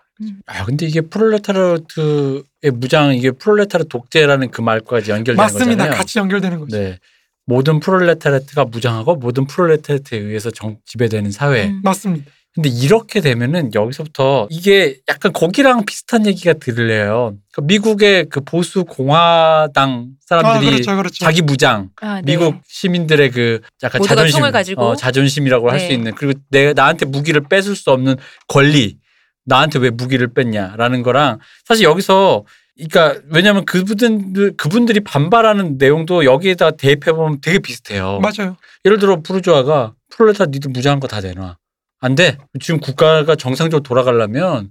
아 근데 이게 프롤레타르트의 무장 이게 프롤레타르 독재라는 그 말까지 연결되는 맞습니다. 거잖아요. 같이 연결되는 거죠. 네. 모든 프롤레타르트가 무장하고 모든 프롤레타르트에 의해서 정, 지배되는 사회. 음. 맞습니다. 근데 이렇게 되면은 여기서부터 이게 약간 거기랑 비슷한 얘기가 들려요. 그러니까 미국의 그 보수 공화당 아, 사람들이 그렇죠, 그렇죠. 자기 무장, 아, 네. 미국 시민들의 그 약간 자존심. 어, 자존심이라고 할수 네. 있는 그리고 내 나한테 무기를 뺏을 수 없는 권리, 나한테 왜 무기를 뺐냐라는 거랑 사실 여기서 그러니까 왜냐하면 그분들 그분들이 반발하는 내용도 여기에다 대입해 보면 되게 비슷해요. 맞아요. 예를 들어 부르주아가 프롤레타 니들 무장한 거 다 내놔. 안 돼. 지금 국가가 정상적으로 돌아가려면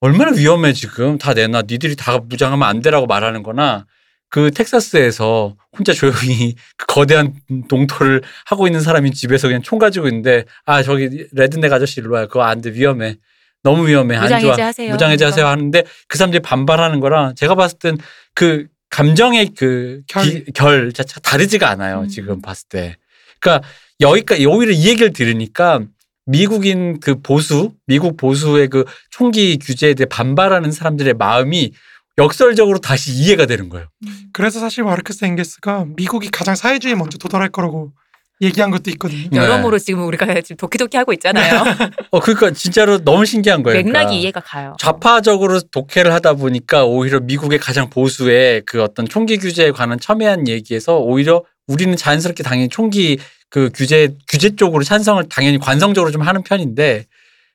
얼마나 위험해 지금 다 내놔. 니들이 다 무장하면 안 되라고 말하는 거나 그 텍사스에서 혼자 조용히 그 거대한 농토를 하고 있는 사람이 집에서 그냥 총 가지고 있는데 아 저기 레드넥 아저씨 일로 와요. 그거 안 돼. 위험해. 너무 위험해. 안 좋아. 무장해제하세요. 무장해제 하세요 하는데 그 사람들이 반발하는 거랑 제가 봤을 땐 그 감정의 그 결 자체가 다르지가 않아요. 음. 지금 봤을 때. 그러니까 여기까지 오히려 이 얘기를 들으니까 미국인 그 보수, 미국 보수의 그 총기 규제에 대해 반발하는 사람들의 마음이 역설적으로 다시 이해가 되는 거예요. 그래서 사실 마르크스 엥게스가 미국이 가장 사회주의에 먼저 도달할 거라고 얘기한 것도 있거든요. 네. 여러모로 지금 우리가 지금 도키도키 하고 있잖아요. 어, 그러니까 진짜로 너무 신기한 거예요. 맥락이 그러니까. 이해가 가요. 좌파적으로 독해를 하다 보니까 오히려 미국의 가장 보수의 그 어떤 총기 규제에 관한 첨예한 얘기에서 오히려 우리는 자연스럽게 당연히 총기 그 규제 규제 쪽으로 찬성을 당연히 관성적으로 좀 하는 편인데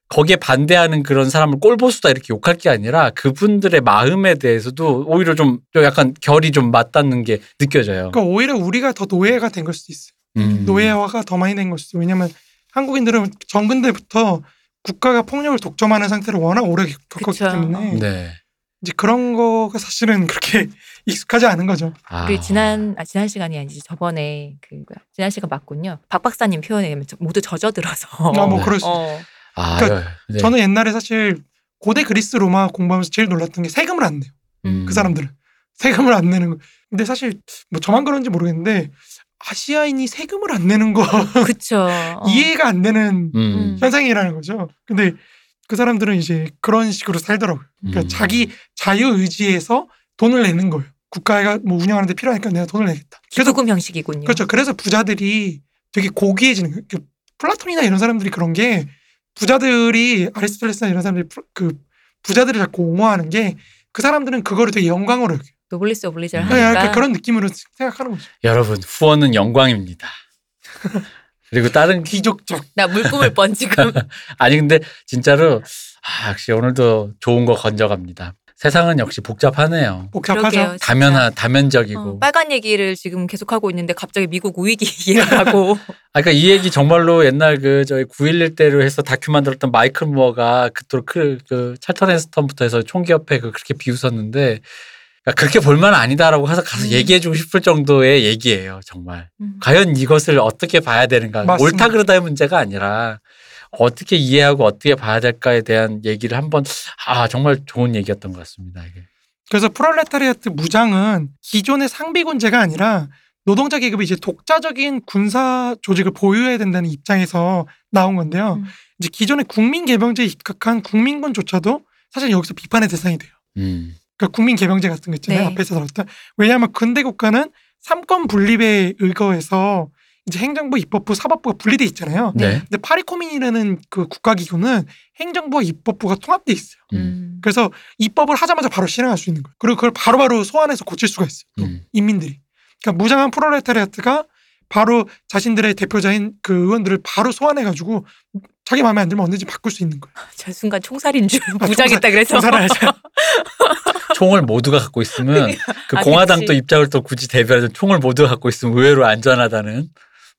거기에 반대하는 그런 사람을 꼴보수다 이렇게 욕할 게 아니라 그분들의 마음에 대해서도 오히려 좀, 좀 약간 결이 좀 맞닿는 게 느껴져요. 그러니까 오히려 우리가 더 노예가 된 걸 수도 있어요. 음. 노예화가 더 많이 된. 있어요. 왜냐하면 한국인들은 정근대부터 국가가 폭력을 독점하는 상태를 워낙 오래 겪었기 그쵸. 때문에 네. 이제 그런 거가 사실은 그렇게 익숙하지 않은 거죠. 아. 우리 지난 아 지난 시간이 아니지 저번에 그 뭐야, 지난 시간 맞군요. 박 박사님 표현에 의하면 모두 젖어들어서. 아, 뭐 네. 그럴 수. 어. 아, 그러니까 네. 저는 옛날에 사실 고대 그리스 로마 공부하면서 제일 놀랐던 게 세금을 안 내요. 음. 그 사람들은 세금을 안 내는 거. 근데 사실 뭐 저만 그런지 모르겠는데 아시아인이 세금을 안 내는 거 그쵸. 어. 이해가 안 되는 음. 음. 현상이라는 거죠. 근데 그 사람들은 이제 그런 식으로 살더라고요. 그러니까 음. 자기 자유 의지에서 돈을 내는 거예요. 국가가 뭐 운영하는데 필요하니까 내가 돈을 내겠다. 그래서 기부금 형식이군요. 그렇죠. 그래서 부자들이 되게 고귀해지는 거예요. 그 플라톤이나 이런 사람들이 그런 게 부자들이 아리스토텔레스나 이런 사람들이 부- 그 부자들을 자꾸 옹호하는 게 그 사람들은 그거를 되게 영광으로 여겨요. 노블레스 오블리주를 음. 네, 하니까. 약간 그런 느낌으로 생각하는 거죠. 여러분 후원은 영광입니다. 그리고 다른 귀족적. 나 물뿜을 뻔 지금. 아니 근데 진짜로 아, 역시 오늘도 좋은 거 건져갑니다. 세상은 역시 복잡하네요. 복잡하죠. 그러게요. 다면하 다면적이고. 어, 빨간 얘기를 지금 계속 하고 있는데 갑자기 미국 우익이 이해가고 아, 그러니까 이 얘기 정말로 옛날 그 저희 9.11 때로 해서 다큐 만들었던 마이클 무어가 그토록 그, 그 찰턴 헤스턴부터 해서 총기협회 그 그렇게 비웃었는데 그러니까 그렇게 볼만 아니다라고 해서 가서 음. 얘기해주고 싶을 정도의 얘기예요, 정말. 음. 과연 이것을 어떻게 봐야 되는가. 맞습니다. 옳다 그르다의 문제가 아니라 어떻게 이해하고 어떻게 봐야 될까에 대한 얘기를 한번 아 정말 좋은 얘기였던 것 같습니다. 이게. 그래서 프롤레타리아트 무장은 기존의 상비군제가 아니라 노동자 계급이 이제 독자적인 군사 조직을 보유해야 된다는 입장에서 나온 건데요. 음. 이제 기존의 국민 개병제에 입각한 국민군조차도 사실 여기서 비판의 대상이 돼요. 음. 그러니까 국민 개병제 같은 거 있잖아요. 네. 앞에서 다뤘던. 왜냐하면 근대 국가는 삼권 분립에 의거해서 이제 행정부, 입법부, 사법부가 분리돼 있잖아요. 네. 근데 파리코민이라는 그 국가기구는 행정부와 입법부가 통합돼 있어요. 음. 음. 그래서 입법을 하자마자 바로 실행할 수 있는 거예요. 그리고 그걸 바로바로 소환해서 고칠 수가 있어요. 또 음. 인민들이. 그러니까 무장한 프롤레타리아트가 바로 자신들의 대표자인 그 의원들을 바로 소환해가지고 자기 마음에 안 들면 언제든지 바꿀 수 있는 거예요. 저 순간 총살인 줄 아, 무장했다 그래서. 총을 모두가 갖고 있으면 그 아, 공화당 그치. 또 입장을 또 굳이 대변해서 총을 모두가 갖고 있으면 의외로 안전하다는.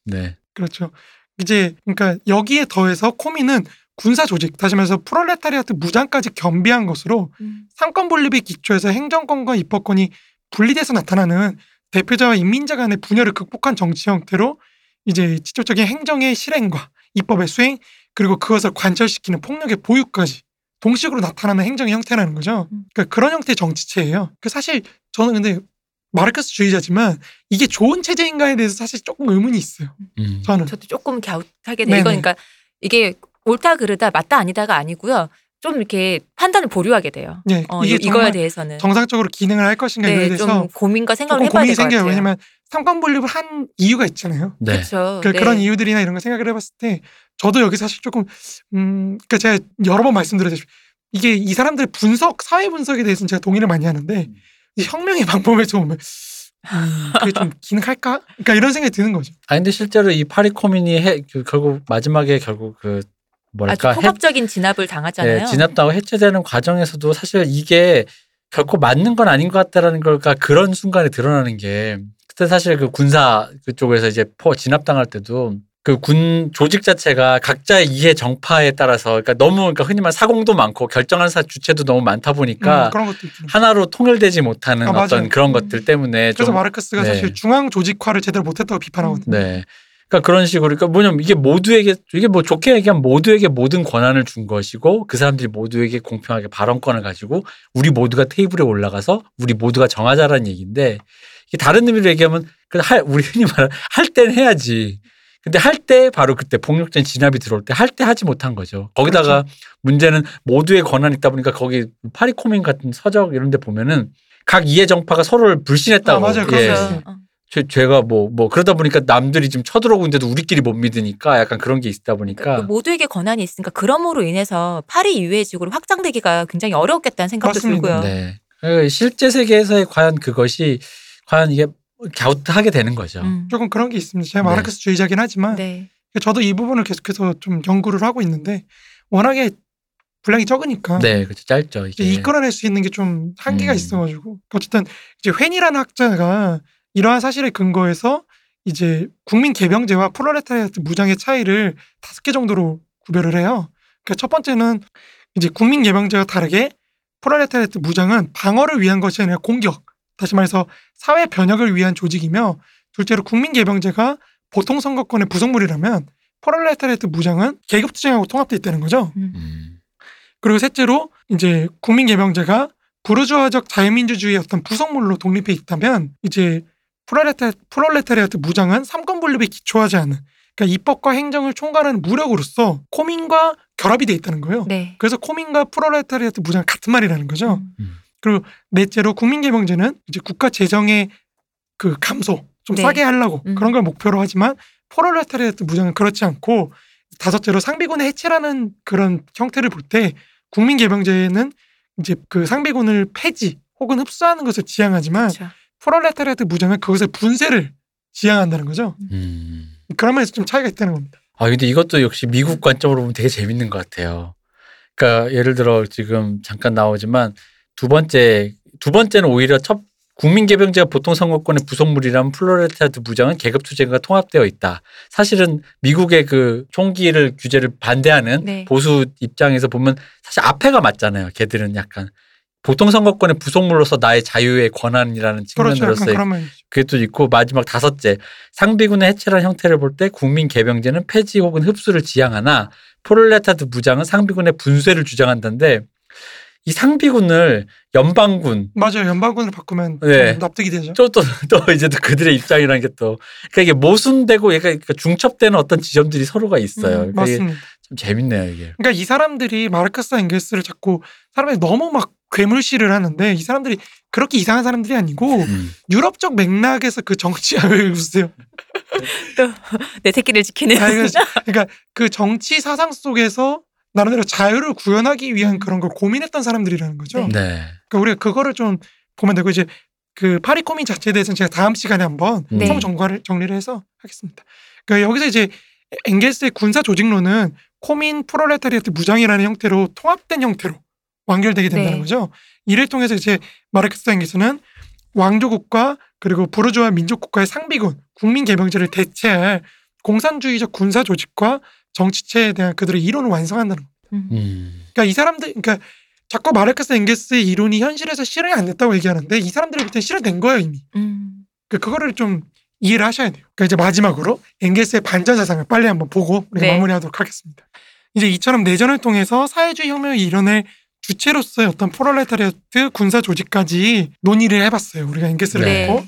네. 그렇죠. 이제 그러니까 여기에 더해서 코미는 군사 조직, 다시 말해서 프롤레타리아트 무장까지 겸비한 것으로 음. 상권 분립의 기초에서 행정권과 입법권이 분리돼서 나타나는 대표자와 인민자 간의 분열을 극복한 정치 형태로 이제 직접적인 행정의 실행과 입법의 수행 그리고 그것을 관철시키는 폭력의 보유까지 동식으로 나타나는 행정의 형태라는 거죠. 음. 그러니까 그런 형태의 정치체예요. 그 사실 저는 근데 마르크스주의자지만 이게 좋은 체제인가에 대해서 사실 조금 의문이 있어요. 음. 저는 저도 조금 갸웃하게 돼. 이거 그러니까 이게 옳다 그르다 맞다 아니다가 아니고요. 좀 이렇게 판단을 보류하게 돼요. 네, 어, 이게 이- 이거에 대해서는 정상적으로 기능을 할 것인가 이거에 네, 대해서 좀 고민과 생각을 해봐야 고민이 될것 생겨요. 같아요. 왜냐면 상권 분립을 한 이유가 있잖아요. 네. 그렇죠. 그, 네. 그런 이유들이나 이런 거 생각을 해봤을 때 저도 여기 사실 조금 음 그러니까 제가 여러 번 말씀드렸듯이 이게 이 사람들의 분석 사회 분석에 대해서는 제가 동의를 많이 하는데 이 혁명의 방법에서 보면 음, 그게 좀 기능할까? 그러니까 이런 생각이 드는 거죠. 아 근데 실제로 이 파리 코민이 해, 그 결국 마지막에 결국 그 뭐랄까 아주 폭압적인 진압을 당하잖아요. 네, 진압당하고 해체되는 과정에서도 사실 이게 결코 맞는 건 아닌 것 같다라는 걸까 그런 순간에 드러나는 게 그때 사실 그 군사 그쪽에서 이제 포 진압당할 때도 그 군 조직 자체가 각자의 이해 정파에 따라서 그러니까 너무 그러니까 흔히 말 사공도 많고 결정하는 사 주체도 너무 많다 보니까 음. 하나로 통일되지 못하는 아, 어떤 맞아요. 그런 음. 것들 때문에 그래서 좀 마르크스가 네. 사실 중앙 조직화를 제대로 못했다고 비판하거든요. 네. 그러니까 그런 식으로 그러니까 뭐냐면 이게 모두에게 이게 뭐 좋게 얘기하면 모두에게 모든 권한을 준 것이고 그 사람들이 모두에게 공평하게 발언권을 가지고 우리 모두가 테이블에 올라가서 우리 모두가 정하자라는 얘기인데 이게 다른 의미로 얘기하면 그할 우리 흔히 말하는 할 때는 해야지. 근데 할 때 바로 그때 폭력적인 진압이 들어올 때 할 때 하지 못한 거죠. 거기다가 그렇죠. 문제는 모두의 권한이 있다 보니까 거기 파리코민 같은 서적 이런 데 보면은 각 이해 정파가 서로를 불신했다고. 아, 맞아요. 예. 어. 죄, 죄가 뭐, 뭐, 그러다 보니까 남들이 지금 쳐들어오고 있는데도 우리끼리 못 믿으니까 약간 그런 게 있다 보니까. 그 모두에게 권한이 있으니까 그럼으로 인해서 파리 이외의 지구로 확장되기가 굉장히 어렵겠다는 생각도 맞습니다. 들고요. 네. 그 실제 세계에서의 과연 그것이 과연 이게 갸웃하게 되는 거죠. 음. 조금 그런 게 있습니다. 제가 네. 마르크스주의자긴 하지만 네. 저도 이 부분을 계속해서 좀 연구를 하고 있는데 워낙에 분량이 적으니까 네, 그렇죠. 짧죠. 이제 이게. 이끌어낼 수 있는 게 좀 한계가 음. 있어가지고 어쨌든 이제 웬이라는 학자가 이러한 사실에 근거해서 이제 국민 개병제와 프롤레타리아트 무장의 차이를 다섯 개 정도로 구별을 해요. 그러니까 첫 번째는 이제 국민 개병제와 다르게 프롤레타리아트 무장은 방어를 위한 것이 아니라 공격, 다시 말해서 사회 변혁을 위한 조직이며 둘째로 국민 개병제가 보통 선거권의 부속물이라면 프롤레타리아트 무장은 계급 투쟁하고 통합돼 있다는 거죠. 음. 음. 그리고 셋째로 이제 국민개병제가 부르주아적 자유민주주의의 어떤 부속물로 독립해 있다면 이제 프롤레타, 프롤레타리아트 무장은 삼권 분립에 기초하지 않은 그러니까 입법과 행정을 총괄하는 무력으로서 코뮌과 결합이 돼 있다는 거예요. 네. 그래서 코뮌과 프롤레타리아트 무장 은 같은 말이라는 거죠. 음. 그리고 넷째로 국민개병제는 이제 국가 재정의 그 감소 좀 네. 싸게 하려고 음. 그런 걸 목표로 하지만 프롤레타리아트 무장은 그렇지 않고 다섯째로 상비군의 해체라는 그런 형태를 볼 때 국민개병제는 이제 그 상비군을 폐지 혹은 흡수하는 것을 지향하지만 그렇죠. 프롤레타리아트 무장은 그것의 분쇄를 지향한다는 거죠. 음. 그런 면에서 좀 차이가 있다는 겁니다. 아, 근데 이것도 역시 미국 관점으로 보면 되게 재밌는 것 같아요. 그러니까 예를 들어 지금 잠깐 나오지만 두 번째, 두 번째는 오히려 첫 국민개병제가 보통 선거권의 부속물이라면 프롤레타리아트 무장은 계급 투쟁과 통합되어 있다. 사실은 미국의 그 총기를 규제를 반대하는 네. 보수 입장에서 보면 사실 앞에가 맞잖아요. 걔들은 약간 보통 선거권의 부속물로서 나의 자유의 권한이라는 그렇죠. 측면으로서의. 그게 또 있고 마지막 다섯째 상비군의 해체란 형태를 볼 때 국민 개병제는 폐지 혹은 흡수를 지향하나 프롤레타드 무장은 상비군의 분쇄를 주장한다는데 이 상비군을 연방군 맞아요. 연방군을 바꾸면 네. 좀 납득이 되죠. 또또 또 이제 또 그들의 입장이라는 게 또 그러니까 이게 모순되고 약간 그러니까 중첩되는 어떤 지점들이 서로가 있어요. 음, 그러니까 맞습니다. 좀 재밌네요 이게. 그러니까 이 사람들이 마르크스와 엥겔스를 자꾸 사람들이 너무 막 괴물시를 하는데 이 사람들이 그렇게 이상한 사람들이 아니고 음. 유럽적 맥락에서 그 정치야 왜 웃으세요? 내 새끼를 지키는. 아, 이거 그러니까 그 정치 사상 속에서 나름대로 자유를 구현하기 위한 그런 걸 고민했던 사람들이라는 거죠. 네. 네. 그러니까 우리가 그거를 좀 보면 되고 이제 그 파리 코민 자체에 대해서는 제가 다음 시간에 한번 네. 총 정과를 정리를 해서 하겠습니다. 그러니까 여기서 이제 엥겔스의 군사 조직론은 코민 프롤레타리아트 무장이라는 형태로 통합된 형태로 완결되게 된다는 네. 거죠. 이를 통해서 이제 마르크스 엥겔스는 왕조국가 그리고 부르주아 민족국가의 상비군 국민 개병제를 대체할 공산주의적 군사 조직과 정치체에 대한 그들의 이론을 완성한다는 거예요. 음. 음. 그러니까 이 사람들, 그러니까 자꾸 마르크스 엥게스의 이론이 현실에서 실현이 안 됐다고 얘기하는데 이 사람들부터 실현된 거예요 이미. 음. 그 그거를 좀 이해를 하셔야 돼요. 그러니까 이제 마지막으로 엥게스의 반전 사상을 빨리 한번 보고 우리 네. 마무리하도록 하겠습니다. 이제 이처럼 내전을 통해서 사회주의 혁명을 이뤄낼 주체로서의 어떤 프롤레타리아트 군사 조직까지 논의를 해봤어요. 우리가 엥게스를 네. 놓고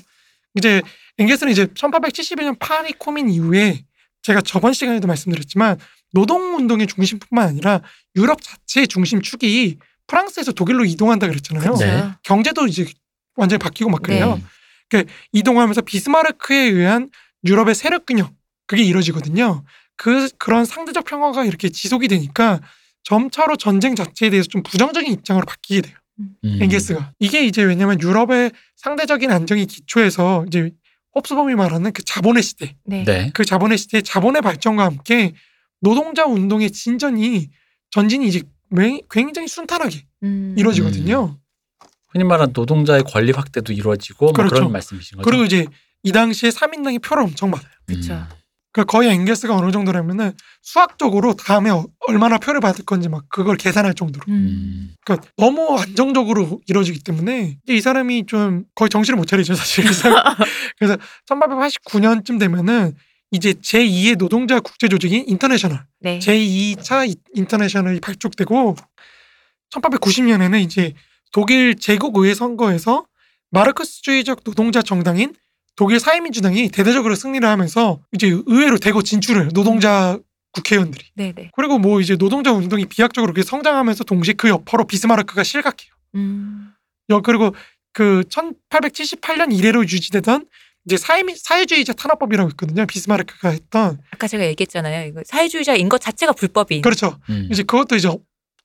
이제 엥게스는 이제 1871년 파리 코민 이후에 제가 저번 시간에도 말씀드렸지만 노동운동의 중심뿐만 아니라 유럽 자체의 중심축이 프랑스에서 독일로 이동한다 그랬잖아요. 네. 경제도 이제 완전히 바뀌고 막 그래요. 네. 이동하면서 비스마르크에 의한 유럽의 세력 균형 그게 이루어지거든요. 그 그런 상대적 평화가 이렇게 지속이 되니까 점차로 전쟁 자체에 대해서 좀 부정적인 입장으로 바뀌게 돼요. 음. 엥게스가 이게 이제 왜냐면 유럽의 상대적인 안정이 기초해서 이제 홉스범이 말하는 그 자본의 시대, 네. 네. 그 자본의 시대의 자본의 발전과 함께 노동자 운동의 진전이 전진이 이제 매- 굉장히 순탄하게 음. 이루어지거든요. 흔히 말하는 노동자의 권리 확대도 이루어지고 뭐 그렇죠. 그런 말씀이신 거죠. 그리고 이제 이 당시에 사민당이 표를 엄청 받아요. 그쵸. 음. 그러니까 거의 엥겔스가 어느 정도라면은 수학적으로 다음에 어- 얼마나 표를 받을 건지 막 그걸 계산할 정도로. 음. 음. 그러니까 너무 안정적으로 이루어지기 때문에 이 사람이 좀 거의 정신을 못 차리죠 사실. 이 사람. 그래서 1889년쯤 되면은 이제 제2의 노동자 국제 조직인 인터내셔널, 네. 제2차 인터내셔널이 발족되고 1890년에는 이제 독일 제국의회 선거에서 마르크스주의적 노동자 정당인 독일 사회민주당이 대대적으로 승리를 하면서 이제 의회로 대거 진출을 노동자 국회의원들이 네네. 그리고 뭐 이제 노동자 운동이 비약적으로 그렇게 성장하면서 동시에 그 여파로 비스마르크가 실각해요. 음. 여 그리고 그 1878년 이래로 유지되던 이제 사회 사회주의자 탄압법이라고 있거든요. 비스마르크가 했던 아까 제가 얘기했잖아요. 이거 사회주의자인 것 자체가 불법인. 그렇죠. 음. 이제 그것도 이제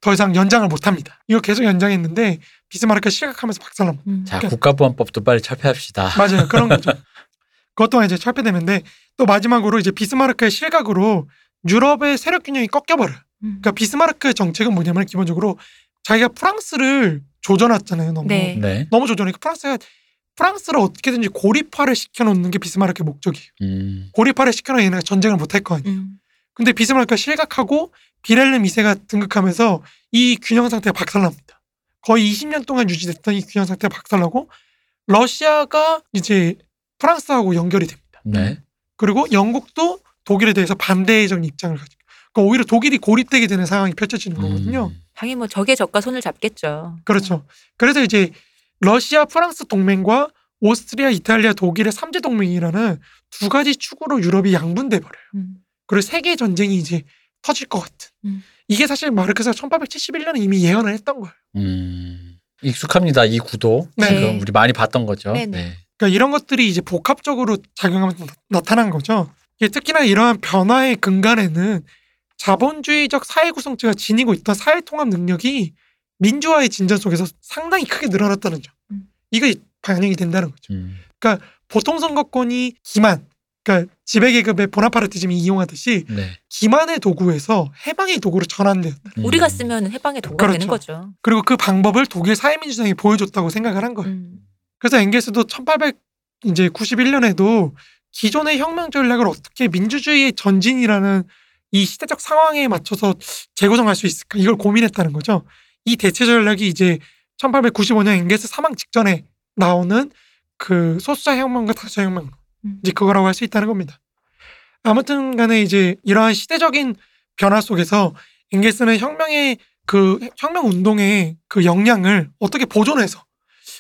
더 이상 연장을 못 합니다. 이거 계속 연장했는데 비스마르크가 실각하면서 박살납니다. 음. 자 국가보안법도 빨리 철폐합시다. 맞아요. 그런 거죠. 그것 또한 이제 철폐되는데 또 마지막으로 이제 비스마르크의 실각으로 유럽의 세력 균형이 꺾여버려요. 음. 그러니까 비스마르크의 정책은 뭐냐면 기본적으로 자기가 프랑스를 조져놨잖아요. 너무 네. 네. 너무 조져니까 프랑스가 프랑스를 어떻게든지 고립화를 시켜놓는 게 비스마르크의 목적이에요. 음. 고립화를 시켜놓으면 얘네가 전쟁을 못 할 거 아니에요. 음. 근데 비스마르크가 실각하고 비렐름 2세가 등극하면서 이 균형 상태가 박살납니다. 거의 20년 동안 유지됐던 이 균형 상태가 박살나고 러시아가 이제 프랑스하고 연결이 됩니다. 네. 그리고 영국도 독일에 대해서 반대적인 입장을 가지고 그러니까 오히려 독일이 고립되게 되는 상황이 펼쳐지는 거거든요. 음. 당연히 뭐 적의 적과 손을 잡겠죠. 그렇죠. 그래서 이제 러시아, 프랑스 동맹과 오스트리아, 이탈리아, 독일의 삼재 동맹이라는 두 가지 축으로 유럽이 양분돼 버려요. 음. 그리고 세계 전쟁이 이제 터질 것 같은. 음. 이게 사실 마르크스가 1871년에 이미 예언을 했던 거예요. 음. 익숙합니다. 이 구도. 네. 지금 우리 많이 봤던 거죠. 네네. 네. 그러니까 이런 것들이 이제 복합적으로 작용하면서 나- 나타난 거죠. 이게 특히나 이러한 변화의 근간에는 자본주의적 사회 구성체가 지니고 있던 사회 통합 능력이 민주화의 진전 속에서 상당히 크게 늘어났다는 점. 음. 이게 반영이 된다는 거죠. 음. 보통 선거권이 기만, 그러니까 지배계급의 보나파르티즘이 이용하듯이 네. 기만의 도구에서 해방의 도구로 전환된다. 음. 우리가 쓰면 해방의 도구가 그렇죠. 되는 거죠. 그리고 그 방법을 독일 사회민주당이 보여줬다고 생각을 한 거예요. 음. 그래서 엥게스도 1800 이제 91년에도 기존의 혁명 전략을 어떻게 민주주의의 전진이라는 이 시대적 상황에 맞춰서 재구성할 수 있을까 이걸 고민했다는 거죠. 이 대체 전략이 이제 1895년 엥게스 사망 직전에 나오는 그 소수자 혁명과 다수자 혁명 음. 이제 그거라고 할 수 있다는 겁니다. 아무튼 간에 이제 이러한 시대적인 변화 속에서 엥게스는 혁명의 그 혁명 운동의 그 역량을 어떻게 보존해서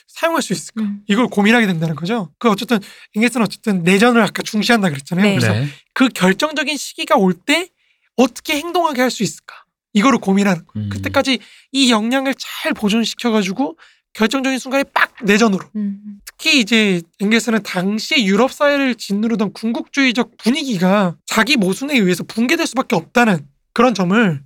사용할 수 있을까? 음. 이걸 고민하게 된다는 거죠. 그 어쨌든 잉게스는 어쨌든 내전을 아까 중시한다 그랬잖아요. 네. 그래서 네. 그 결정적인 시기가 올 때 어떻게 행동하게 할 수 있을까? 이거를 고민하는 거예요. 음. 그때까지 이 역량을 잘 보존시켜 가지고 결정적인 순간에 빡 내전으로. 음. 특히 이제 엥게스는 당시 유럽 사회를 짓누르던 군국주의적 분위기가 자기 모순에 의해서 붕괴될 수밖에 없다는 그런 점을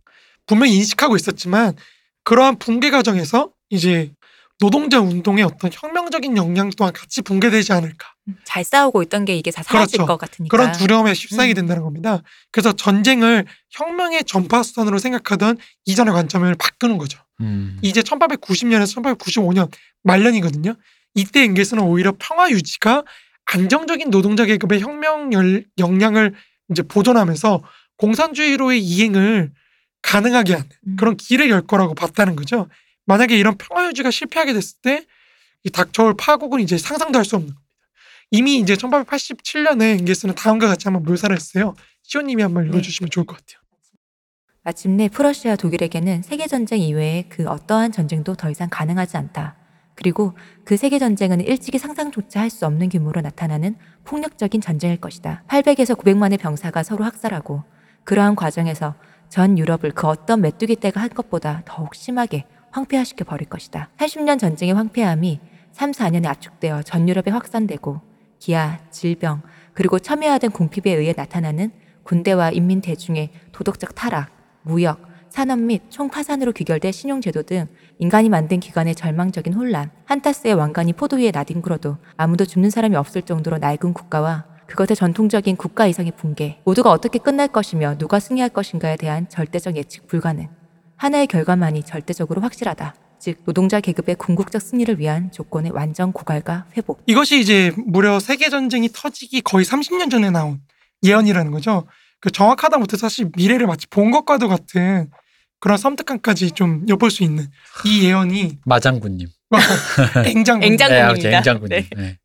분명히 인식하고 있었지만 그러한 붕괴 과정에서 이제 노동자 운동의 어떤 혁명적인 역량 또한 같이 붕괴되지 않을까 잘 싸우고 있던 게 이게 다 사라질 그렇죠. 것 같으니까. 그런 두려움에 휩싸이게 음. 된다는 겁니다. 그래서 전쟁을 혁명의 전파선으로 생각하던 이전의 관점을 바꾸는 거죠. 음. 이제 1890년에서 1895년 말년이거든요. 이때 엥게스는 오히려 평화 유지가 안정적인 노동자 계급의 혁명 열- 역량을 이제 보존하면서 공산주의로의 이행을 가능하게 하는 음. 그런 길을 열 거라고 봤다는 거죠. 만약에 이런 평화 유지가 실패하게 됐을 때 이 닥쳐올 파국은 이제 상상도 할 수 없는 겁니다. 이미 이제 1887년에 앵게스는 다음과 같이 한번 묘사를 했어요. 시호님이 한번 네. 읽어주시면 좋을 것 같아요. 마침내 프러시아 독일에게는 세계전쟁 이외의 그 어떠한 전쟁도 더 이상 가능하지 않다. 그리고 그 세계전쟁은 일찍이 상상조차 할 수 없는 규모로 나타나는 폭력적인 전쟁일 것이다. 800에서 900만의 병사가 서로 학살하고 그러한 과정에서 전 유럽을 그 어떤 메뚜기 떼가 한 것보다 더욱 심하게 황폐화시켜 버릴 것이다. 80년 전쟁의 황폐함이 3, 4년에 압축되어 전 유럽에 확산되고 기아, 질병, 그리고 첨예화된 궁핍에 의해 나타나는 군대와 인민 대중의 도덕적 타락, 무역, 산업 및 총파산으로 귀결된 신용제도 등 인간이 만든 기관의 절망적인 혼란, 한타스의 왕관이 포도 위에 나뒹굴어도 아무도 죽는 사람이 없을 정도로 낡은 국가와 그것의 전통적인 국가 이상의 붕괴, 모두가 어떻게 끝날 것이며 누가 승리할 것인가에 대한 절대적 예측 불가능. 하나의 결과만이 절대적으로 확실하다. 즉 노동자 계급의 궁극적 승리를 위한 조건의 완전 고갈과 회복. 이것이 이제 무려 세계 전쟁이 터지기 거의 30년 전에 나온 예언이라는 거죠. 그 정확하다 못해 사실 미래를 마치 본 것과도 같은 그런 섬뜩함까지 좀 엿볼 수 있는 이 예언이 마장군님. 앵장 앵장- 네, 장군입니다. 앵장군님. 네. 네.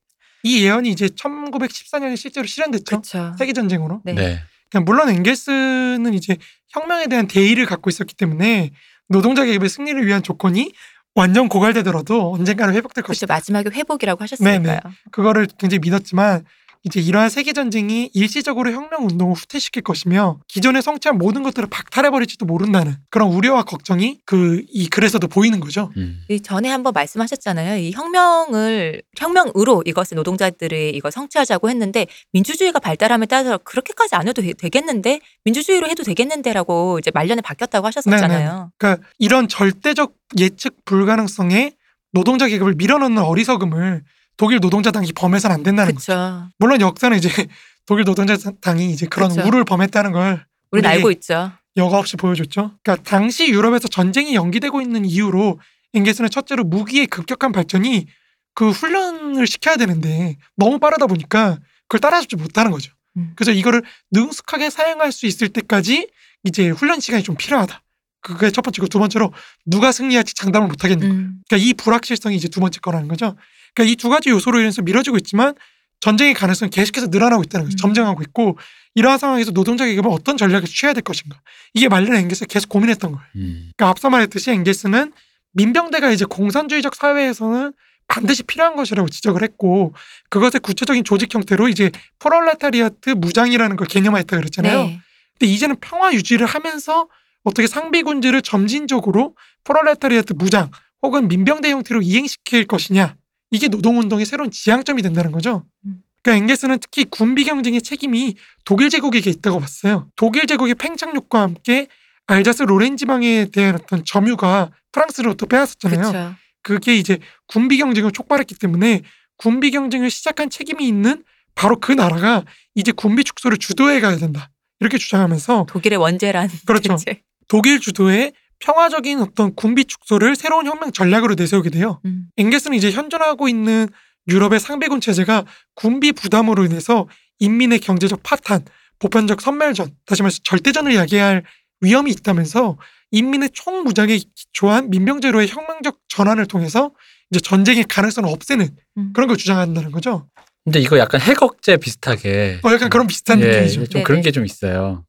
이 예언이 이제 1914년에 실제로 실현됐죠. 그렇죠. 세계 전쟁으로. 네. 네. 그러니까 물론 앵겔스는 이제 혁명에 대한 대의를 갖고 있었기 때문에 노동자 계급의 승리를 위한 조건이 완전 고갈되더라도 언젠가는 회복될. 것이다. 마지막에 회복이라고 하셨으니까요. 네네. 그거를 굉장히 믿었지만 이제 이러한 세계 전쟁이 일시적으로 혁명 운동을 후퇴시킬 것이며 기존에 성취한 모든 것들을 박탈해 버릴지도 모른다는 그런 우려와 걱정이 그 이 글에서도 보이는 거죠. 음. 이 전에 한번 말씀하셨잖아요. 이 혁명을 혁명으로 이것을 노동자들이 이거 성취하자고 했는데 민주주의가 발달함에 따라서 그렇게까지 안 해도 되- 되겠는데 민주주의로 해도 되겠는데라고 이제 말년에 바뀌었다고 하셨었잖아요. 그러니까 이런 절대적 예측 불가능성에 노동자 계급을 밀어넣는 어리석음을 독일 노동자 당이 범해서는 안 된다는 거죠. 그렇죠. 물론 역사는 이제 독일 노동자 당이 이제 그런 그쵸. 우를 범했다는 걸 우리는 우리 알고 있죠. 여과 없이 보여줬죠. 그러니까 당시 유럽에서 전쟁이 연기되고 있는 이유로 앵게스는 첫째로 무기의 급격한 발전이 그 훈련을 시켜야 되는데 너무 빠르다 보니까 그걸 따라잡지 못하는 거죠. 음. 그래서 이거를 능숙하게 사용할 수 있을 때까지 이제 훈련 시간이 좀 필요하다. 그게 첫 번째고 두 번째로 누가 승리할지 장담을 못 하겠는 거예요. 음. 그러니까 이 불확실성이 이제 두 번째 거라는 거죠. 그러니까 이 두 가지 요소로 인해서 미뤄지고 있지만 전쟁의 가능성이 계속해서 늘어나고 있다는 거죠. 음. 점증하고 있고 이러한 상황에서 노동자 계급은 어떤 전략을 취해야 될 것인가. 이게 말린 앵겔스가 계속 고민했던 거예요. 음. 그러니까 앞서 말했듯이 앵겔스는 민병대가 이제 공산주의적 사회에서는 반드시 필요한 것이라고 지적을 했고 그것의 구체적인 조직 형태로 이제 프롤레타리아트 무장이라는 걸 개념화했다 그랬잖아요. 네. 근데 이제는 평화 유지를 하면서 어떻게 상비군제를 점진적으로 프롤레타리아트 무장 혹은 민병대 형태로 이행시킬 것이냐 이게 노동운동의 새로운 지향점이 된다는 거죠. 음. 그러니까 엥겔스는 특히 군비 경쟁의 책임이 독일 제국에게 있다고 봤어요. 독일 제국의 팽창력과 함께 알자스 로렌 지방에 대한 어떤 점유가 프랑스로부터 빼앗았잖아요. 그렇죠. 그게 이제 군비 경쟁을 촉발했기 때문에 군비 경쟁을 시작한 책임이 있는 바로 그 나라가 이제 군비 축소를 주도해 가야 된다. 이렇게 주장하면서 독일의 원죄란 그렇죠. 독일 주도의 평화적인 어떤 군비 축소를 새로운 혁명 전략으로 내세우게 돼요. 음. 앵게스는 이제 현존하고 있는 유럽의 상비군 체제가 군비 부담으로 인해서 인민의 경제적 파탄, 보편적 선멸전, 다시 말해서 절대전을 야기할 위험이 있다면서 인민의 총무장에 기초한 민병제로의 혁명적 전환을 통해서 이제 전쟁의 가능성을 없애는 음. 그런 걸 주장한다는 거죠. 근데 이거 약간 해걱제 비슷하게 어, 약간 그런 비슷한 예, 느낌이죠. 좀 네네. 그런 게 좀 있어요.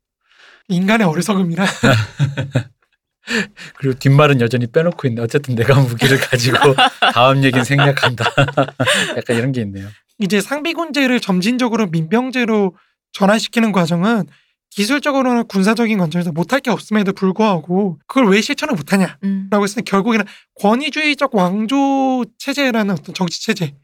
인간의 어리석음이라. 그리고 뒷말은 여전히 빼놓고 있네. 어쨌든 내가 무기를 가지고 다음 얘기는 생략한다. 약간 이런 게 있네요. 이제 상비군제를 점진적으로 민병제로 전환시키는 과정은 기술적으로나 군사적인 관점에서 못할 게 없음에도 불구하고 그걸 왜 실천을 못하냐라고 음. 했을 때 결국에는 권위주의적 왕조 체제라는 어떤 정치 체제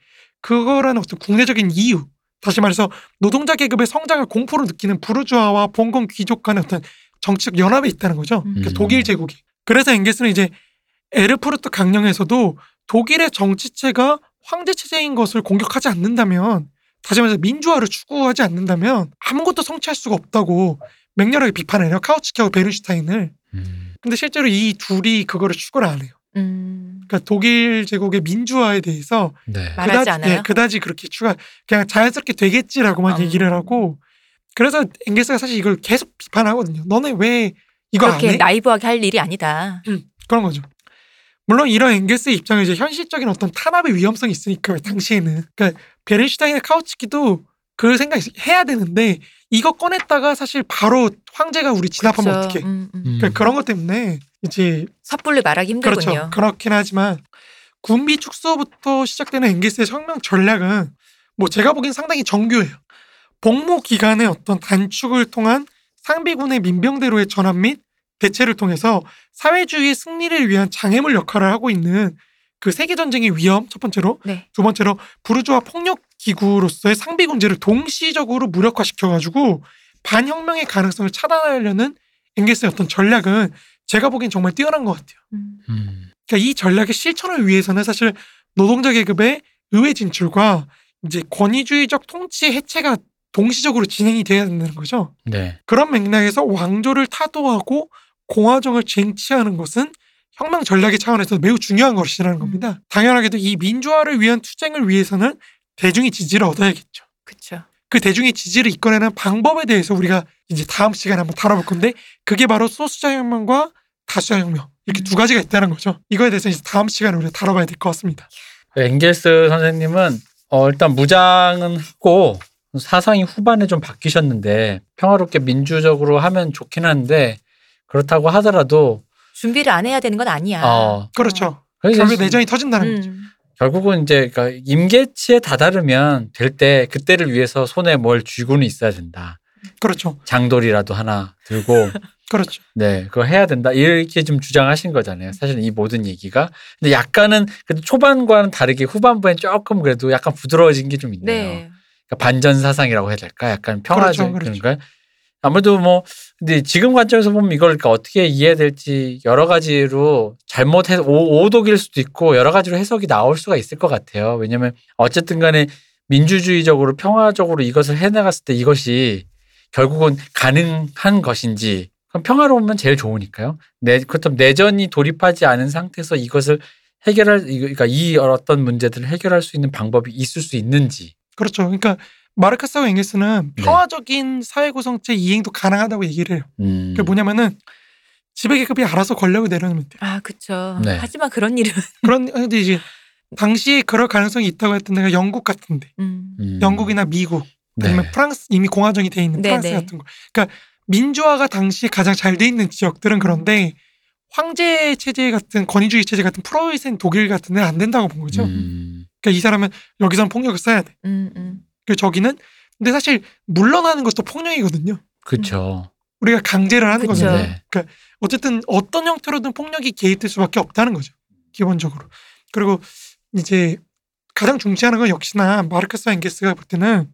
그거라는 어떤 국내적인 이유 다시 말해서 노동자 계급의 성장을 공포로 느끼는 부르주아와 봉건 귀족 간의 어떤 정치적 연합에 있다는 거죠. 그러니까 음. 독일 제국이. 그래서 앵게스는 이제 에르푸르트 강령에서도 독일의 정치체가 황제 체제인 것을 공격하지 않는다면 다시 말해서 민주화를 추구하지 않는다면 아무것도 성취할 수가 없다고 맹렬하게 비판을 해요. 카우치키하고 베른슈타인을. 음. 근데 실제로 이 둘이 그거를 추구를 안 해요. 음. 그러니까 독일 제국의 민주화에 대해서 네. 말하지 그다지, 않아요? 예, 그다지 그렇게 추가 그냥 자연스럽게 되겠지라고만 음. 얘기를 하고 그래서 앵게스가 사실 이걸 계속 비판하거든요. 너네 왜 이거 안 해? 나이브하게 할 일이 아니다. 그런 거죠. 물론 이런 앵게스의 입장은 이제 현실적인 어떤 탄압의 위험성이 있으니까 당시에는 그러니까 베른슈타인의 카우츠키도 그 생각 해야 되는데 이거 꺼냈다가 사실 바로 황제가 우리 진압하면 그렇죠. 어떡해. 음, 음. 음. 그러니까 그런 것 때문에 이제 섣불리 말하기 힘들군요. 그렇죠. 그렇긴 하지만 군비 축소부터 시작되는 앵게스의 혁명 전략은 뭐 제가 보기엔 상당히 정교해요. 복무 기간의 어떤 단축을 통한 상비군의 민병대로의 전환 및 대체를 통해서 사회주의의 승리를 위한 장애물 역할을 하고 있는 그 세계 전쟁의 위험 첫 번째로 네. 두 번째로 부르주아 폭력 기구로서의 상비 군제를 동시적으로 무력화시켜 가지고 반혁명의 가능성을 차단하려는 앵게스의 어떤 전략은 제가 보기엔 정말 뛰어난 것 같아요. 음. 음. 그러니까 이 전략의 실천을 위해서는 사실 노동자 계급의 의회 진출과 이제 권위주의적 통치 해체가 동시적으로 진행이 돼야 된다는 거죠. 네. 그런 맥락에서 왕조를 타도하고 공화정을 쟁취하는 것은 혁명 전략의 차원에서 매우 중요한 것이라는 겁니다. 당연하게도 이 민주화를 위한 투쟁을 위해서는 대중의 지지를 얻어야겠죠. 그렇죠. 그 대중의 지지를 이끌어내는 방법에 대해서 우리가 이제 다음 시간에 한번 다뤄볼 건데 그게 바로 소수자 혁명과 다수자 혁명 이렇게 두 가지가 있다는 거죠. 이거에 대해서 이제 다음 시간에 우리가 다뤄봐야 될 것 같습니다. 앵겔스 선생님은 어, 일단 무장은 하고 사상이 후반에 좀 바뀌셨는데 평화롭게 민주적으로 하면 좋긴 한데 그렇다고 하더라도 준비를 안 해야 되는 건 아니야. 어, 그렇죠. 그래서 결국 내전이 터진다는 거죠. 음. 결국은 이제 그러니까 임계치에 다다르면 될 때 그때를 위해서 손에 뭘 쥐고는 있어야 된다. 그렇죠. 장돌이라도 하나 들고 그렇죠. 네 그거 해야 된다 이렇게 좀 주장하신 거잖아요. 사실 이 모든 얘기가 근데 약간은 그래도 초반과는 다르게 후반부엔 조금 그래도 약간 부드러워진 게 좀 있네요. 네. 그러니까 반전 사상이라고 해야 될까? 약간 평화적 그렇죠, 그런 거. 아무래도 뭐 근데 지금 관점에서 보면 이걸 그러니까 어떻게 이해해야 될지 여러 가지로 잘못해서 오- 오독일 수도 있고 여러 가지로 해석이 나올 수가 있을 것 같아요. 왜냐하면 어쨌든 간에 민주주의적으로 평화적으로 이것을 해나갔을 때 이것이 결국은 가능한 것인지 그럼 평화로우면 제일 좋으니까요. 내, 그렇다면 내전이 돌입하지 않은 상태에서 이것을 해결할 그러니까 이 어떤 문제들을 해결할 수 있는 방법이 있을 수 있는지 그렇죠. 그러니까 마르크스하고 앵게스는 네. 평화적인 사회 구성체 이행도 가능하다고 얘기를 해요. 음. 그게 뭐냐면은 지배계급이 알아서 권력을 내려놓으면 돼요. 아, 그렇죠. 네. 하지만 그런 일은 그런 근데 이제 당시에 그럴 가능성이 있다고 했던 데가 영국 같은데 음. 음. 영국이나 미국 네. 아니면 프랑스 이미 공화정이 돼 있는 네, 프랑스 네. 같은 거. 그러니까 민주화가 당시에 가장 잘 돼 있는 지역들은 그런데 황제 체제 같은 권위주의 체제 같은 프로이센 독일 같은 데는 안 된다고 본 거죠. 음. 그러니까 이 사람은 여기선 폭력을 써야 돼. 음, 음. 그리고 저기는 근데 사실 물러나는 것도 폭력이거든요. 그렇죠. 우리가 강제를 하는 그쵸. 거잖아요. 네. 어쨌든 어떤 형태로든 폭력이 개입될 수밖에 없다는 거죠. 기본적으로. 그리고 이제 가장 중시하는 건 역시나 마르크스와 앵게스가 볼 때는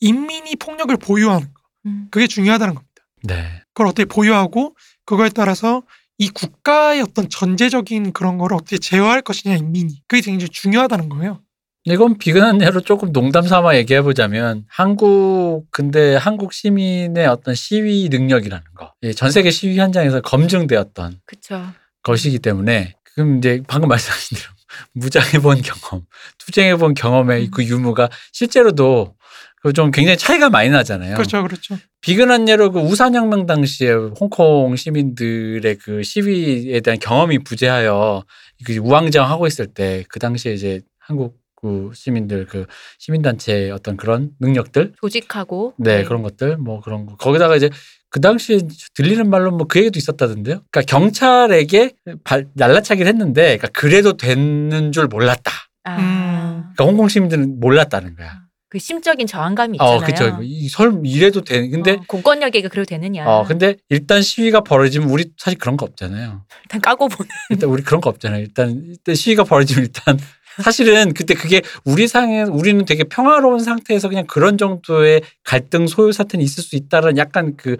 인민이 폭력을 보유하는 거. 음. 그게 중요하다는 겁니다. 네. 그걸 어떻게 보유하고 그거에 따라서 이 국가의 어떤 전제적인 그런 거를 어떻게 제어할 것이냐 인민이 그게 굉장히 중요하다는 거예요. 이건 비근한 예로 조금 농담 삼아 얘기해 보자면 한국 근데 한국 시민의 어떤 시위 능력이라는 거, 예, 전 세계 시위 현장에서 검증되었던 그렇죠. 것이기 때문에 그럼 이제 방금 말씀하신 대로 무장해 본 경험, 투쟁해 본 경험의 음. 그 유무가 실제로도 그좀 굉장히 차이가 많이 나잖아요. 그렇죠, 그렇죠. 비근한 예로 그 우산혁명 당시에 홍콩 시민들의 그 시위에 대한 경험이 부재하여 그 우왕좌왕하고 있을 때 그 당시에 이제 한국 그 시민들 그 시민단체의 어떤 그런 능력들 조직하고 네, 그런 것들 뭐 그런 거 거기다가 이제 그 당시에 들리는 말로 뭐 그 얘기도 있었다던데요. 그러니까 경찰에게 발, 날라차기를 했는데 그러니까 그래도 되는 줄 몰랐다. 아, 음. 그러니까 홍콩 시민들은 몰랐다는 거야. 그 심적인 저항감이 있잖아요. 어, 그쵸. 이설 이래도 되 근데 어, 공권력에게 그래도 되느냐. 어, 근데 일단 시위가 벌어지면 우리 사실 그런 거 없잖아요. 일단 까고 보는. 일단 우리 그런 거 없잖아요. 일단, 일단 시위가 벌어지면 일단 사실은 그때 그게 우리 상에 우리는 되게 평화로운 상태에서 그냥 그런 정도의 갈등 소요 사태는 있을 수 있다는 약간 그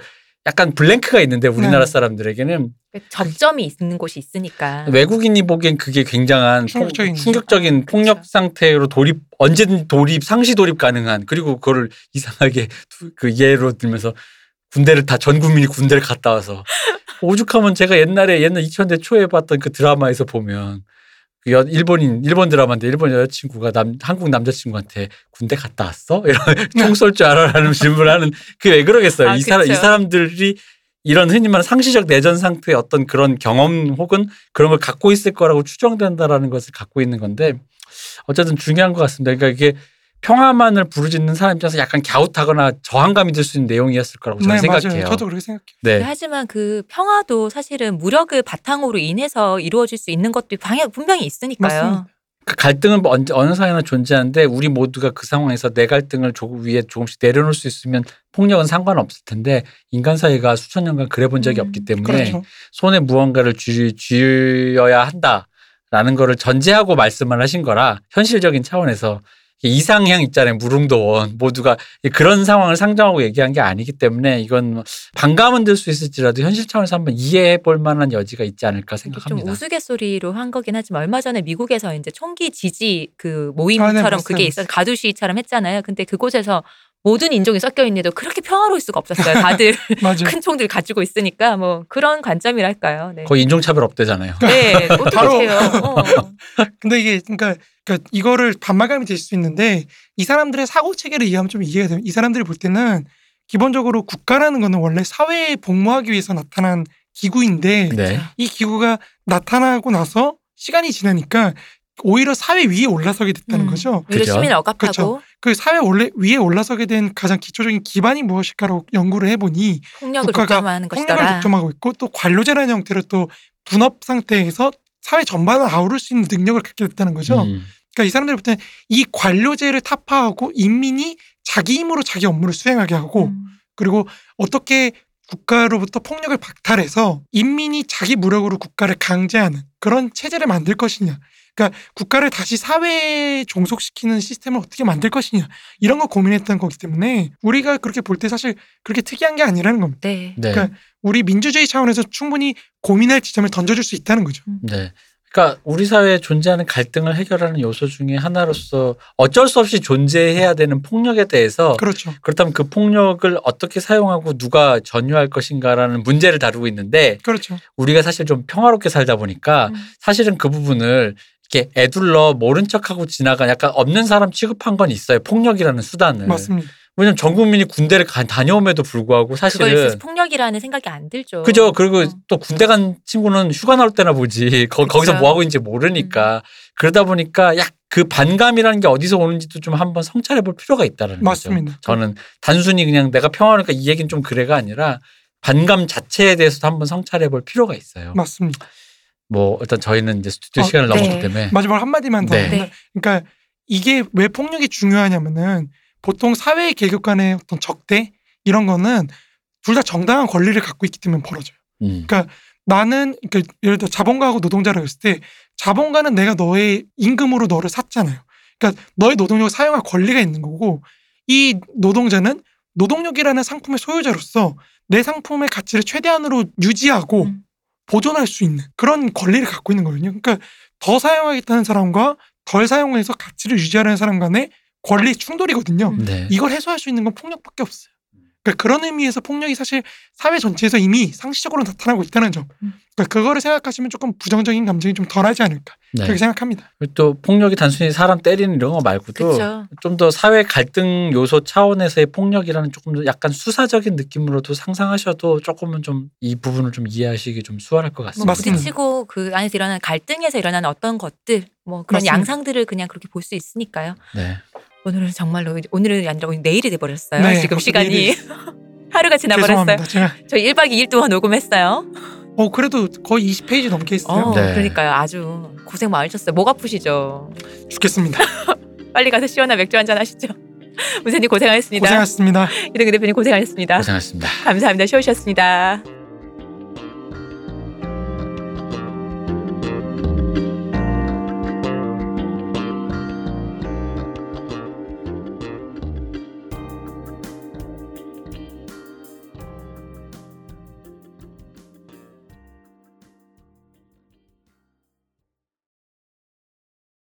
약간 블랭크가 있는데 우리나라 네. 사람들에게는 접점이 있는 곳이 있으니까. 외국인이 보기엔 그게 굉장한 폭- 충격적인 충격적인. 폭력 그렇죠. 상태로 돌입 언제든 돌입 상시 돌입 가능한 그리고 그거를 이상하게 두- 그 예로 들면서 군대를 다 전 국민이 군대를 갔다 와서 오죽하면 제가 옛날에 옛날 2000대 초에 봤던 그 드라마에서 보면 그 여, 일본인 일본 드라마인데 일본 여자친구가 남 한국 남자친구한테 군대 갔다 왔어? 이런 총 쏠 줄 알아라는 질문하는 그 왜 그러겠어요? 아, 이 사람 이. 사람들이 이런 흔히 말하는 상시적 내전 상태의 어떤 그런 경험 혹은 그런 걸 갖고 있을 거라고 추정된다라는 것을 갖고 있는 건데 어쨌든 중요한 것 같습니다. 그러니까 이게 평화만을 부르짖는 사람 입장에서 약간 갸웃하거나 저항감이 들 수 있는 내용이었을 거라고 저는 네, 생각해요. 맞아요. 저도 그렇게 생각해요. 네. 하지만 그 평화도 사실은 무력을 바탕으로 인해서 이루어질 수 있는 것도 방향 분명히 있으니까요. 맞습니다. 그 갈등은 뭐 언제 어느 사회나 존재하는데 우리 모두가 그 상황에서 내 갈등을 조금 위에 조금씩 내려놓을 수 있으면 폭력은 상관없을 텐데 인간 사회가 수천 년간 그래 본 적이 음, 없기 때문에 그렇죠. 손에 무언가를 쥐, 쥐어야 한다라는 거를 전제하고 말씀을 하신 거라 현실적인 차원에서 이상향 있잖아요 무릉도원 모두가 그런 상황을 상정하고 얘기한 게 아니기 때문에 이건 뭐 반감은 들 수 있을지라도 현실 차원에서 한번 이해해 볼 만한 여지가 있지 않을까 좀 생각합니다. 우스갯소리로 한 거긴 하지만 얼마 전에 미국에서 이제 총기 지지 그 아, 네, 모임처럼 그게 있어. 가두시처럼 했잖아요. 근데 그곳에서 모든 인종이 섞여 있는데도 그렇게 평화로울 수가 없었어요. 다들 맞아요. 큰 총들 가지고 있으니까 뭐 그런 관점이랄까요. 네. 거의 인종차별 없대잖아요. 네, 바로-? 어. 근데 이게 그러니까, 그러니까 이거를 반말감이 될 수 있는데 이 사람들의 사고 체계를 이해하면 좀 이해가 돼요. 이 사람들이 볼 때는 기본적으로 국가라는 거는 원래 사회에 복무하기 위해서 나타난 기구인데 네. 이 기구가 나타나고 나서 시간이 지나니까 오히려 사회 위에 올라서게 됐다는 음. 거죠. 오히려 그죠? 시민을 억압하고 그쵸. 그 사회 원래 위에 올라서게 된 가장 기초적인 기반이 무엇일까라고 연구를 해보니 폭력을 국가가 독점하는 폭력을 것이더라. 독점하고 있고 또 관료제라는 형태로 또 분업 상태에서 사회 전반을 아우를 수 있는 능력을 갖게 됐다는 거죠. 음. 그러니까 이 사람들 볼 때는 이 관료제를 타파하고 인민이 자기 힘으로 자기 업무를 수행하게 하고 음. 그리고 어떻게 국가로부터 폭력을 박탈해서 인민이 자기 무력으로 국가를 강제하는 그런 체제를 만들 것이냐. 그러니까 국가를 다시 사회에 종속시키는 시스템을 어떻게 만들 것이냐. 이런 거 고민했던 거기 때문에 우리가 그렇게 볼 때 사실 그렇게 특이한 게 아니라는 겁니다. 네. 네. 그러니까 우리 민주주의 차원에서 충분히 고민할 지점을 던져줄 수 있다는 거죠. 네. 그러니까 우리 사회에 존재하는 갈등을 해결하는 요소 중에 하나로서 어쩔 수 없이 존재해야 되는 폭력에 대해서 그렇죠. 그렇다면 그 폭력을 어떻게 사용하고 누가 전유할 것인가라는 문제를 다루고 있는데 그렇죠. 우리가 사실 좀 평화롭게 살다 보니까 음. 사실은 그 부분을 이렇게 애둘러 모른 척하고 지나가 약간 없는 사람 취급한 건 있어요. 폭력이라는 수단을. 맞습니다. 왜냐면 전 국민이 군대를 가- 다녀옴에도 불구하고 사실은 있어서 폭력이라는 생각이 안 들죠. 그죠. 그리고 어. 또 군대 간 친구는 휴가 나올 때나 보지. 거. 거기서 뭐 하고 있는지 모르니까. 그러다 보니까 약 그 반감이라는 게 어디서 오는지도 좀 한번 성찰해 볼 필요가 있다는 맞습니다. 거죠. 저는 단순히 그냥 내가 평화니까 이 얘기는 좀 그래가 아니라 반감 자체에 대해서도 한번 성찰해 볼 필요가 있어요. 맞습니다. 뭐 일단 저희는 이제 스튜디오 어, 시간을 네. 넘었기 때문에 마지막 한마디만 더. 네. 네. 그러니까 이게 왜 폭력이 중요하냐면은 보통 사회 계급 간의 어떤 적대 이런 거는 둘 다 정당한 권리를 갖고 있기 때문에 벌어져요. 음. 그러니까 나는 그러니까 예를 들어 자본가하고 노동자라고 했을 때 자본가는 내가 너의 임금으로 너를 샀잖아요. 그러니까 너의 노동력을 사용할 권리가 있는 거고 이 노동자는 노동력이라는 상품의 소유자로서 내 상품의 가치를 최대한으로 유지하고 음. 보존할 수 있는 그런 권리를 갖고 있는 거거든요. 그러니까 더 사용하겠다는 사람과 덜 사용해서 가치를 유지하려는 사람 간의 권리 충돌이거든요. 음. 네. 이걸 해소할 수 있는 건 폭력밖에 없어요. 그러니까 그런 의미에서 폭력이 사실 사회 전체에서 이미 상시적으로 나타나고 있다는 점. 음. 그러니까 그거를 생각하시면 조금 부정적인 감정이 좀 덜하지 않을까 네. 그렇게 생각합니다. 또 폭력이 단순히 사람 때리는 이런 거 말고도. 좀 더 사회 갈등 요소 차원에서의 폭력이라는 조금 더 약간 수사적인 느낌으로도 상상하셔도 조금은 좀 이 부분을 좀 이해하시기 좀 수월할 것뭐 같습니다. 맞습니다. 부딪히고 그 안에서 일어나는 갈등에서 일어나는 어떤 것들 뭐 그런 맞습니다. 양상들을 그냥 그렇게 볼 수 있으니까요. 네. 오늘은 정말로 오늘은 아니라 오늘 내일이 돼버렸어요. 네, 지금 벌써 시간이 내일이 하루가 지나버렸어요. 저희 1박 2일 동안 녹음했어요. 어 그래도 거의 20페이지 넘게 했어요. 어, 네. 그러니까요. 아주 고생 많으셨어요. 목 아프시죠? 죽겠습니다. 빨리 가서 시원한 맥주 한잔 하시죠. 문세님 고생하셨습니다. 고생하셨습니다. 이동규 대표님 고생하셨습니다. 고생하셨습니다. 감사합니다. 쉬우셨습니다.